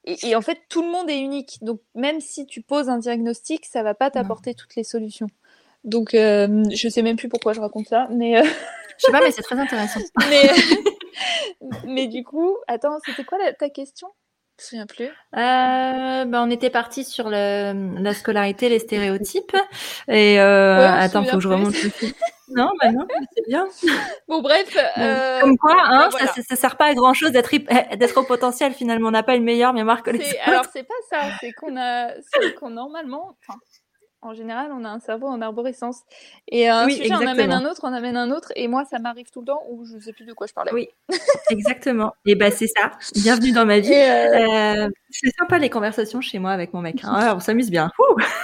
S3: et, et, en fait, tout le monde est unique. Donc, même si tu poses un diagnostic, ça va pas t'apporter toutes les solutions. Donc, euh, je sais même plus pourquoi je raconte ça, mais. Euh,
S1: je sais pas, mais c'est très intéressant.
S3: mais, mais du coup, attends, c'était quoi ta question? Je me souviens plus.
S1: Euh, ben on était parti sur le, la scolarité, les stéréotypes. Et euh, attends, faut que je remonte. Non, bah non, c'est bien.
S3: Bon, bref.
S1: Euh... Comme quoi, hein, ça, ça, sert pas à grand chose d'être d'être au potentiel finalement. On n'a pas une meilleure mémoire que les autres.
S3: Alors c'est pas ça, c'est qu'on a, qu'on normalement, en général, on a un cerveau en arborescence. Et un sujet en amène un autre, on amène un autre. Et moi, ça m'arrive tout le temps où je ne sais plus de quoi je parlais.
S1: Oui, exactement. Et bah, c'est ça. Bienvenue dans ma vie. Euh, euh... C'est sympa les conversations chez moi avec mon mec. Hein. on s'amuse bien.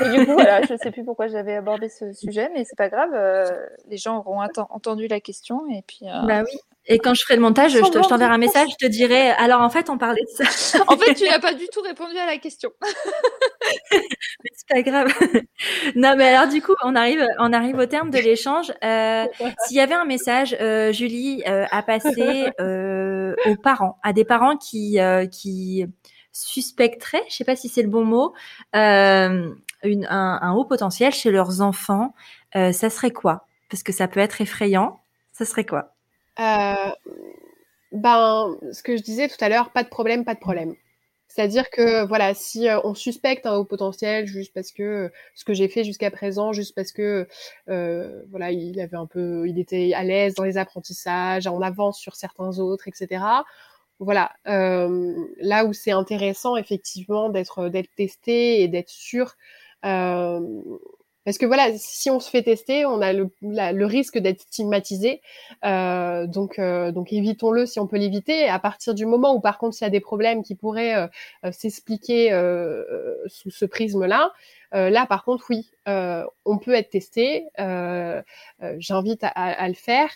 S3: Et du coup, voilà, je ne sais plus pourquoi j'avais abordé ce sujet, mais c'est pas grave. Euh, les gens auront entendu la question. Et puis, euh,
S1: Bah oui. Et quand je ferai le montage, je, t'enverrai un message, je te dirai. Alors en fait, on parlait de ça.
S3: en fait, tu n'as pas du tout répondu à la question.
S1: mais c'est pas grave. non, mais alors du coup, on arrive, on arrive au terme de l'échange. Euh, S'il y avait un message, euh, Julie, euh, à passer euh, aux parents, à des parents qui euh, qui suspecteraient, je sais pas si c'est le bon mot, euh, un, haut potentiel chez leurs enfants, ça serait quoi? Parce que ça peut être effrayant. Ça serait quoi?
S2: Euh, ben, ce que je disais tout à l'heure, pas de problème, pas de problème. C'est-à-dire que voilà, si euh, on suspecte un haut potentiel juste parce que euh, ce que j'ai fait jusqu'à présent, juste parce que euh, voilà, il avait un peu, il était à l'aise dans les apprentissages, en avance sur certains autres, etc. Voilà, euh, là où c'est intéressant effectivement d'être d'être testé et d'être sûr. Euh, parce que voilà, si on se fait tester, on a le, risque d'être stigmatisé. Euh, donc, euh, évitons-le si on peut l'éviter. À partir du moment où, par contre, s'il y a des problèmes qui pourraient euh, euh s'expliquer euh, sous ce prisme-là, là, par contre, oui, on peut être testé. J'invite à, le faire.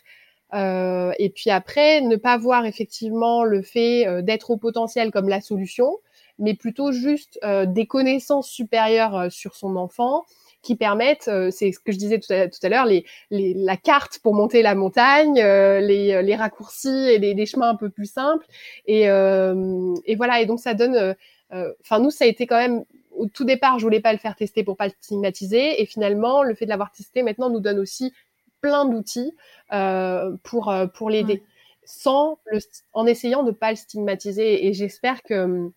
S2: Et puis après, ne pas voir effectivement le fait d'être au potentiel comme la solution, mais plutôt juste des connaissances supérieures sur son enfant qui permettent, euh, c'est ce que je disais tout à, l'heure, les, les, la carte pour monter la montagne, euh, les, euh, les, raccourcis et les, chemins un peu plus simples. Et, et voilà, et donc ça donne, enfin nous ça a été quand même au tout départ, je voulais pas le faire tester pour pas le stigmatiser, et finalement le fait de l'avoir testé maintenant nous donne aussi plein d'outils pour pour l'aider, sans le, en essayant de pas le stigmatiser. Et j'espère que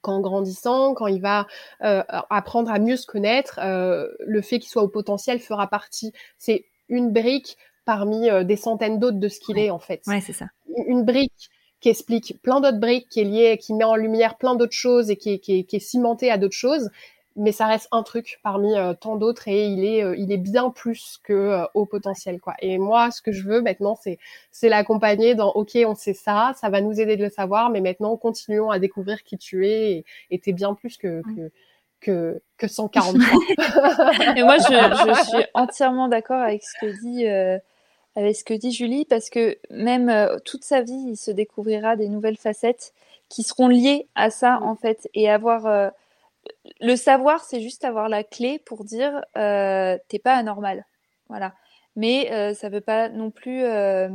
S2: qu'en grandissant, quand il va euh, apprendre à mieux se connaître, euh, le fait qu'il soit au potentiel fera partie. C'est une brique parmi euh, des centaines d'autres de ce qu'il est en fait.
S1: Ouais, c'est ça.
S2: Une brique qui explique plein d'autres briques, qui est liée, qui met en lumière plein d'autres choses et qui est, qui est, qui est cimentée à d'autres choses mais ça reste un truc parmi euh, tant d'autres et il est, euh, il est bien plus que euh, au potentiel quoi. Et moi, ce que je veux maintenant, c'est, c'est l'accompagner dans OK, on sait ça, ça va nous aider de le savoir, mais maintenant continuons à découvrir qui tu es et t'es bien plus que, que que, que 143.
S3: et moi, je, je suis entièrement d'accord avec ce que dit avec ce que dit Julie parce que même toute sa vie, il se découvrira des nouvelles facettes qui seront liées à ça en fait et avoir le savoir, c'est juste avoir la clé pour dire euh, t'es pas anormal. Voilà. Mais euh, ça veut pas non plus euh,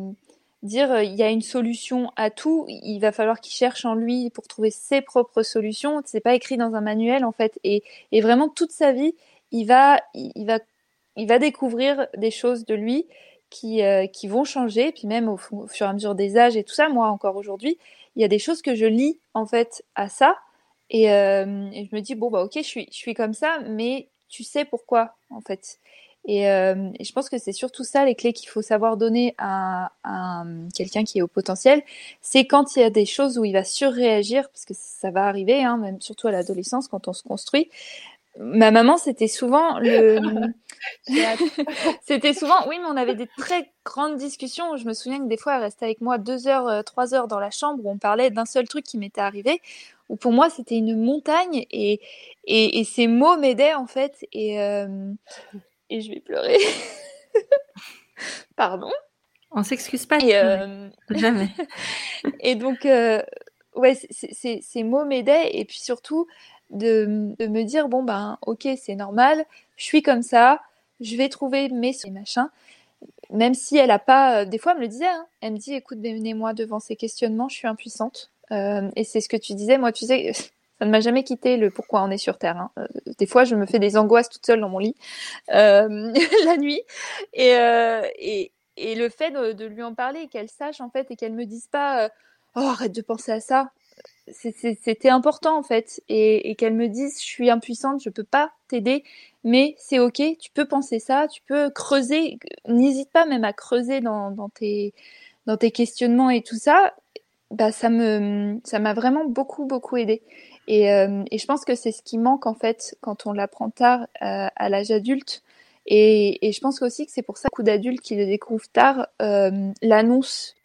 S3: dire euh, il y a une solution à tout. Il va falloir qu'il cherche en lui pour trouver ses propres solutions. C'est pas écrit dans un manuel en fait. Et, et vraiment toute sa vie, il va, il va, il va découvrir des choses de lui qui, qui vont changer. Puis même au, au, fur et à mesure des âges et tout ça, moi encore aujourd'hui, il y a des choses que je lis en fait à ça Et, je me dis, bon, bah ok, je suis, je suis comme ça, mais tu sais pourquoi, en fait. Et, je pense que c'est surtout ça les clés qu'il faut savoir donner à, à quelqu'un qui est au potentiel. C'est quand il y a des choses où il va surréagir, parce que ça va arriver, hein, même surtout à l'adolescence, quand on se construit. Ma maman, c'était souvent le. c'était souvent, oui, mais on avait des très grandes discussions. Je me souviens que des fois, elle restait avec moi deux heures, euh, trois heures dans la chambre où on parlait d'un seul truc qui m'était arrivé. Où pour moi, c'était une montagne et, et, et ces mots m'aidaient en fait. Et, euh, et je vais pleurer. Pardon.
S1: On s'excuse pas. Et euh... Jamais.
S3: et donc, euh, ouais, ces mots m'aidaient. Et puis surtout, de, de, me dire bon ben ok c'est normal, je suis comme ça, je vais trouver mes machins. Même si elle a pas, des fois elle me le disait, hein. elle me dit écoute venez-moi devant ces questionnements, je suis impuissante. Euh, et c'est ce que tu disais, moi tu sais, ça ne m'a jamais quitté le pourquoi on est sur Terre. Hein. Euh, des fois je me fais des angoisses toute seule dans mon lit euh, la nuit. Et, le fait de, lui en parler, qu'elle sache en fait et qu'elle me dise pas oh arrête de penser à ça c'était important en fait. Et, qu'elle me dise je suis impuissante je peux pas t'aider mais c'est ok tu peux penser ça tu peux creuser n'hésite pas même à creuser dans tes questionnements et tout ça bah ça me ça m'a vraiment beaucoup beaucoup aidé et, euh, et je pense que c'est ce qui manque en fait quand on l'apprend tard euh, à l'âge adulte et, et je pense aussi que c'est pour ça que beaucoup d'adultes qui le découvrent tard euh, l'annonce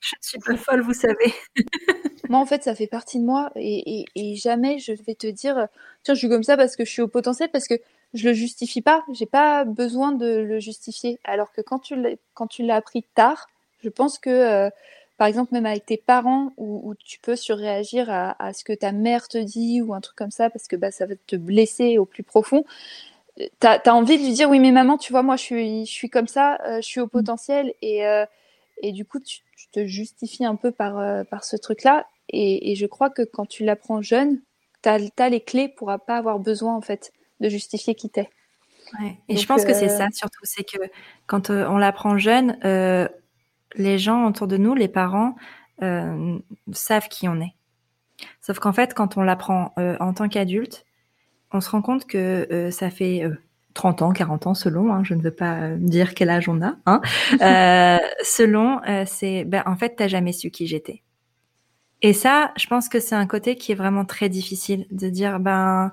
S1: je ne suis pas folle, vous savez.
S3: moi, en fait, ça fait partie de moi et, et, jamais je vais te dire, tiens, je suis comme ça parce que je suis au potentiel, parce que je le justifie pas. J'ai pas besoin de le justifier. Alors que quand tu l'as, quand tu l'as appris tard, je pense que, euh, par exemple, même avec tes parents, où, où tu peux surréagir à, à, ce que ta mère te dit ou un truc comme ça, parce que bah, ça va te blesser au plus profond. T'as as envie de lui dire oui mais maman tu vois moi je suis je suis comme ça euh, je suis au potentiel et euh, et du coup tu, tu te justifies un peu par, euh, par ce truc-là. Et, et, je crois que quand tu l'apprends jeune, tu as, les clés pour pas avoir besoin, en fait, de justifier qui t'es.
S1: Ouais. Et je pense que c'est euh, ça, surtout. C'est que quand euh, on l'apprend jeune, les gens autour de nous, les parents, savent qui on est. Sauf qu'en fait, quand on l'apprend en tant qu'adulte, on se rend compte que ça fait 30 ans, 40 ans selon, hein, je ne veux pas euh, dire quel âge on a, hein, euh, selon, euh, c'est, ben, en fait, t'as jamais su qui j'étais. Et ça, je pense que c'est un côté qui est vraiment très difficile de dire, ben,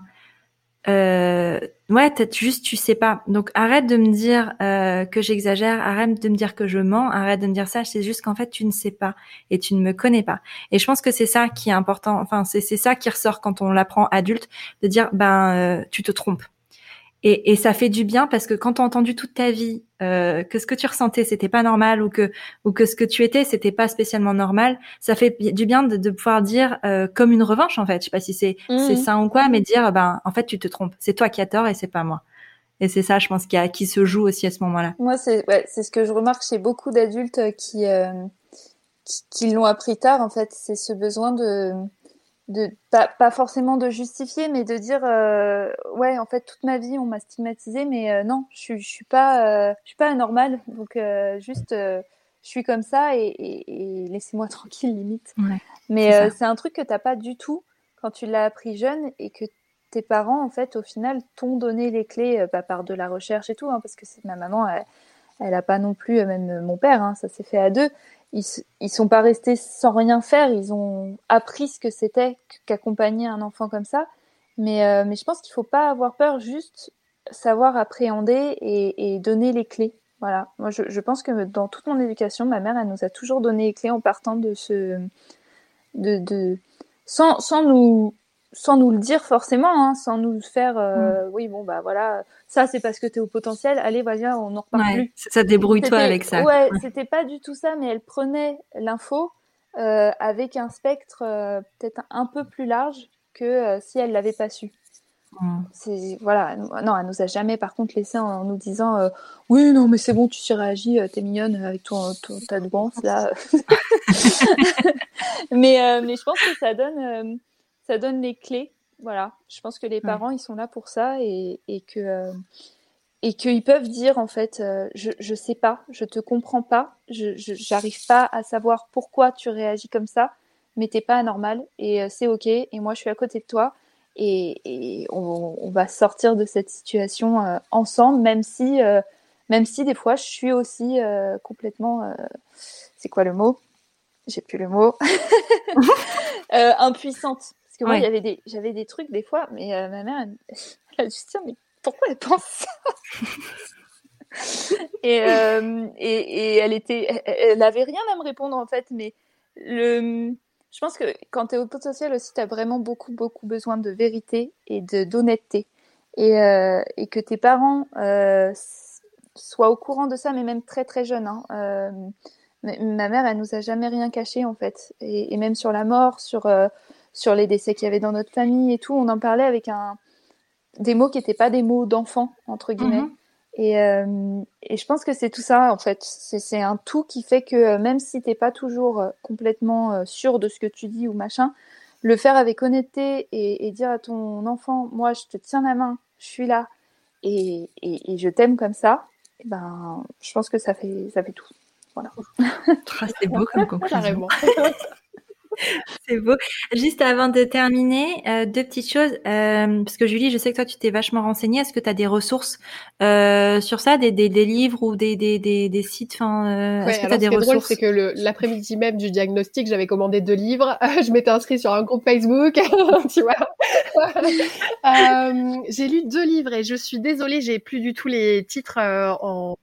S1: euh, ouais, juste tu sais pas. Donc arrête de me dire euh, que j'exagère, arrête de me dire que je mens, arrête de me dire ça. C'est juste qu'en fait tu ne sais pas et tu ne me connais pas. Et je pense que c'est ça qui est important. Enfin c'est c'est ça qui ressort quand on l'apprend adulte, de dire ben tu te trompes. Et, et, ça fait du bien parce que quand tu as entendu toute ta vie euh, que ce que tu ressentais c'était pas normal ou que ou que ce que tu étais c'était pas spécialement normal, ça fait du bien de, de pouvoir dire euh, comme une revanche en fait. Je sais pas si c'est c'est mmh. ça ou quoi, mais dire ben en fait tu te trompes, c'est toi qui as tort et c'est pas moi. Et c'est ça, je pense, qui, a, qui se joue aussi à ce moment-là.
S3: Moi, c'est ouais, c'est ce que je remarque chez beaucoup d'adultes qui, euh, qui, qui l'ont appris tard. En fait, c'est ce besoin de de pas, pas, forcément de justifier mais de dire euh, ouais en fait toute ma vie on m'a stigmatisé mais euh, non je, je suis pas euh, je suis pas anormale. Donc juste je suis comme ça et, et, et laissez-moi tranquille limite.
S1: Ouais,
S3: mais c'est un truc que t'as pas du tout quand tu l'as appris jeune et que tes parents en fait au final t'ont donné les clés pas par de la recherche et tout hein, parce que c'est ma maman elle, elle a pas non plus même mon père hein, ça s'est fait à deux ils, ils sont pas restés sans rien faire. Ils ont appris ce que c'était qu'accompagner un enfant comme ça. Mais, euh, mais je pense qu'il faut pas avoir peur, juste savoir appréhender et, et donner les clés. Voilà. Moi, je, je, pense que dans toute mon éducation, ma mère, elle nous a toujours donné les clés en partant de ce, de, de, sans, sans nous sans nous le dire forcément, hein, sans nous faire, euh, mm. oui, bon, bah voilà, ça c'est parce que tu es au potentiel, allez, vas-y, on n'en reparle plus.
S1: Ça débrouille-toi avec ça.
S3: Ouais, c'était pas du tout ça, mais elle prenait l'info euh, avec un spectre euh, peut-être un peu plus large que si elle l'avait pas su. Mm. C'est voilà, non, elle nous a jamais par contre laissé en, nous disant oui, non, mais c'est bon, tu surréagis, t'es mignonne avec ton, ton ta douance là. mais mais je pense que ça donne ça donne les clés. Voilà, je pense que les parents, ils sont là pour ça et, et que euh, et qu'ils peuvent dire en fait, euh, je je sais pas, je te comprends pas, je j'arrive pas à savoir pourquoi tu réagis comme ça, mais t'es pas anormal et euh, c'est ok. Et moi, je suis à côté de toi et, on, va sortir de cette situation euh, ensemble, même si, même si des fois, je suis aussi complètement, c'est quoi le mot? J'ai plus le mot. impuissante. Parce que moi, j'avais des, j'avais des trucs des fois, mais ma mère, elle, elle a juste dit, mais pourquoi elle pense ça? Et, et, et, elle était, elle, avait rien à me répondre en fait, mais le, je pense que quand tu es au potentiel aussi, tu as vraiment beaucoup, beaucoup besoin de vérité et de d'honnêteté. Et, euh, et, que tes parents euh, soient au courant de ça, mais même très, très jeunes. Hein. Euh, ma mère, elle nous a jamais rien caché, en fait. Et, et même sur la mort, sur, euh, sur les décès qu'il y avait dans notre famille et tout, on en parlait avec un, des mots qui n'étaient pas des mots d'enfant, entre guillemets. Mm-hmm. Et, euh, et, je pense que c'est tout ça, en fait. C'est un tout qui fait que euh, même si t'es pas toujours euh, complètement sûr de ce que tu dis ou machin, le faire avec honnêteté et, et dire à ton enfant, moi, je te tiens la main, je suis là et, et je t'aime comme ça, et eh ben, je pense que ça fait, ça fait tout. Voilà.
S1: Ah, c'est beau comme conclusion. C'est beau. Juste avant de terminer, euh, deux petites choses. Euh, parce que Julie, je sais que toi, tu t'es vachement renseignée. Est-ce que tu as des ressources euh, sur ça, des, des, des, livres ou des, des, des, des sites enfin, euh,
S2: Est-ce que tu as des ressources drôle, c'est que l'après-midi même du diagnostic, j'avais commandé deux livres. je m'étais inscrite sur un groupe Facebook. tu vois euh, J'ai lu deux livres et je suis désolée, j'ai plus du tout les titres en,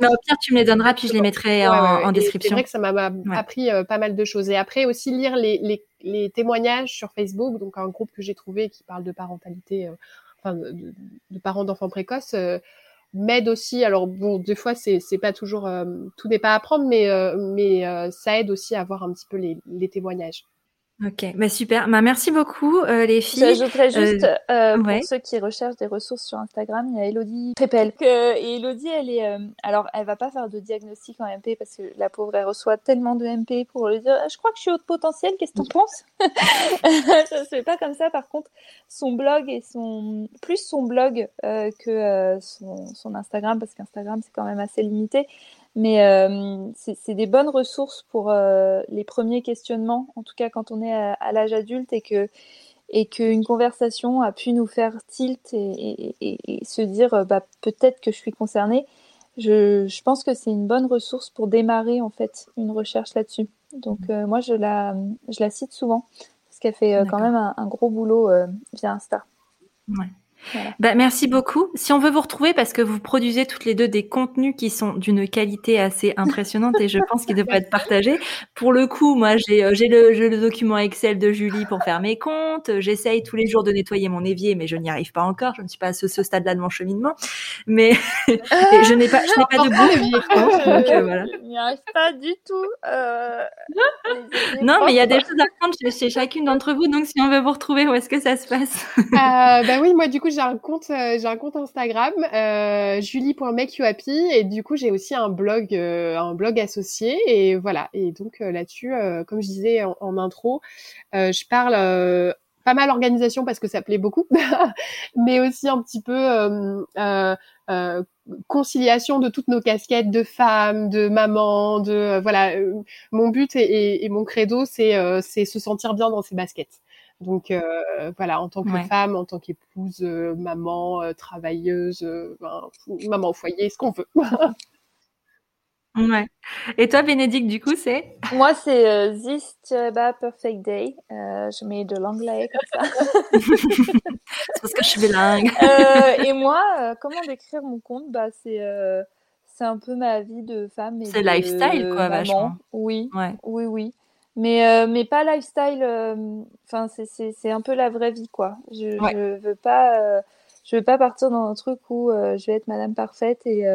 S1: Mais au pire, tu me les donneras, puis je les mettrai en, description.
S2: C'est vrai que ça m'a appris euh, pas mal de choses. Et après aussi lire les, les, les, témoignages sur Facebook, donc un groupe que j'ai trouvé qui parle de parentalité, euh, enfin de, de, parents d'enfants précoces, euh, m'aide aussi. Alors bon, des fois c'est pas toujours tout n'est pas à prendre, mais mais ça aide aussi à voir un petit peu les, les témoignages.
S1: Ok, bah super. Bah, merci beaucoup euh, les filles.
S3: J'ajouterais juste euh, euh, pour ceux qui recherchent des ressources sur Instagram, il y a Elodie Prépel. et Elodie, elle est, alors elle va pas faire de diagnostic en MP parce que la pauvre elle reçoit tellement de MP pour lui dire, je crois que je suis haute potentiel. Qu'est-ce que t'en penses? Ça se fait pas comme ça. Par contre, son blog et son plus son blog que son, son Instagram parce qu'Instagram c'est quand même assez limité. Mais euh, c'est des bonnes ressources pour euh, les premiers questionnements, en tout cas quand on est à, l'âge adulte et que et qu'une conversation a pu nous faire tilt et, et, et, se dire euh, bah, peut-être que je suis concernée. Je, je pense que c'est une bonne ressource pour démarrer en fait une recherche là-dessus. Donc mmh. moi je la, je la cite souvent parce qu'elle fait quand même un, un gros boulot via Insta.
S1: Ouais. Bah, merci beaucoup. Si on veut vous retrouver, parce que vous produisez toutes les deux des contenus qui sont d'une qualité assez impressionnante et je pense qu'ils devraient être partagés. Pour le coup, moi, j'ai euh, le, le, document Excel de Julie pour faire mes comptes. J'essaye tous les jours de nettoyer mon évier, mais je n'y arrive pas encore. Je ne suis pas à ce, stade-là de mon cheminement. Mais je n'ai pas, je n'ai pas de
S3: goût. donc, euh, voilà. Je n'y arrive pas du tout. Euh...
S1: non, mais il y a des choses à prendre chez, chez chacune d'entre vous. Donc, si on veut vous retrouver, où est-ce que ça se passe?
S2: Euh, Bah oui, moi, du coup, j'ai un compte, euh, j'ai un compte Instagram, euh, julie.makeyouhappy, et du coup, j'ai aussi un blog, euh, un blog associé, et voilà. Et donc euh, là-dessus, comme je disais en, intro, je parle pas mal organisation parce que ça plaît beaucoup, mais aussi un petit peu conciliation de toutes nos casquettes de femmes, de maman, de voilà. mon but et, et mon credo, c'est c'est se sentir bien dans ses baskets. Donc euh, voilà, en tant que femme, en tant qu'épouse, euh, maman, euh, travailleuse, ben, maman au foyer, ce qu'on veut.
S1: ouais. Et toi, Bénédicte, du coup, c'est?
S3: Moi, c'est This Perfect Day. je mets de l'anglais comme ça.
S1: c'est parce que je suis bilingue.
S3: et moi, comment décrire mon compte? Bah, c'est c'est un peu ma vie de femme.
S1: C'est lifestyle, quoi, vachement.
S3: Oui, ouais. oui, oui mais euh, mais pas lifestyle euh, enfin c'est c'est un peu la vraie vie quoi. Je je veux pas euh, je veux pas partir dans un truc où je vais être madame parfaite et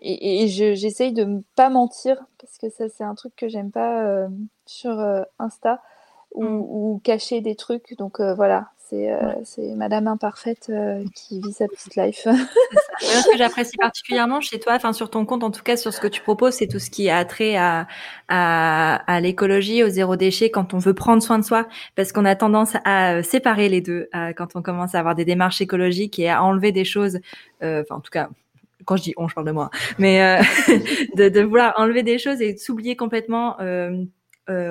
S3: et, et j'essaye de ne pas mentir parce que ça c'est un truc que j'aime pas sur Insta ou, mm. ou, cacher des trucs. Donc voilà c'est euh, c'est Madame Imparfaite euh, qui vit sa petite life.
S1: ce que j'apprécie particulièrement chez toi, enfin sur ton compte, en tout cas sur ce que tu proposes, c'est tout ce qui a trait à, à, à l'écologie, au zéro déchet, quand on veut prendre soin de soi, parce qu'on a tendance à euh, séparer les deux quand on commence à avoir des démarches écologiques et à enlever des choses, enfin en tout cas quand je dis on, je parle de moi, mais de, de, vouloir enlever des choses et s'oublier complètement
S4: euh,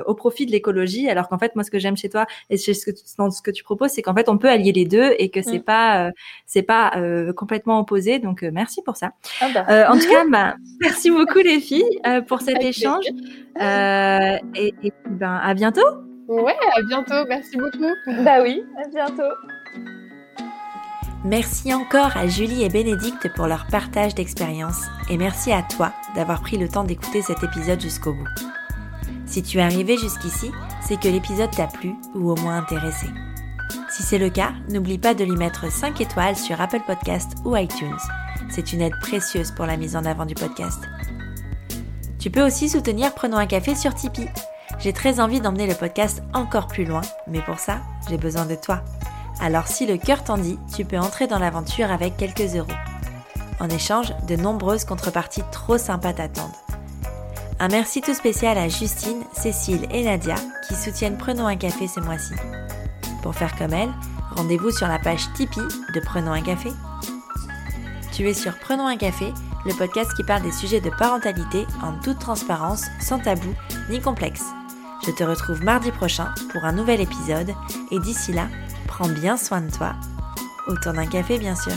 S4: au profit de l'écologie, alors qu'en fait, moi, ce que j'aime chez toi et ce que, dans ce que tu proposes, c'est qu'en fait, on peut allier les deux et que c'est mm. pas, euh, c'est pas euh, complètement opposé. Donc, merci pour ça. Ah bah. en tout cas, bah, merci beaucoup les filles pour cet échange et, et ben à bientôt.
S2: Ouais, à bientôt. Merci beaucoup.
S3: Bah oui, à bientôt.
S4: Merci encore à Julie et Bénédicte pour leur partage d'expérience et merci à toi d'avoir pris le temps d'écouter cet épisode jusqu'au bout. Si tu es arrivé jusqu'ici, c'est que l'épisode t'a plu ou au moins intéressé. Si c'est le cas, n'oublie pas de lui mettre 5 étoiles sur Apple Podcast ou iTunes. C'est une aide précieuse pour la mise en avant du podcast. Tu peux aussi soutenir Prenons un café sur Tipeee. J'ai très envie d'emmener le podcast encore plus loin, mais pour ça, j'ai besoin de toi. Alors si le cœur t'en dit, tu peux entrer dans l'aventure avec quelques euros. En échange, de nombreuses contreparties trop sympas t'attendent. Un merci tout spécial à Justine, Cécile et Nadia qui soutiennent Prenons un café ce mois-ci. Pour faire comme elles, rendez-vous sur la page Tipeee de Prenons un café. Tu es sur Prenons un café, le podcast qui parle des sujets de parentalité en toute transparence, sans tabou ni complexe. Je te retrouve mardi prochain pour un nouvel épisode et d'ici là, prends bien soin de toi. Autour d'un café bien sûr.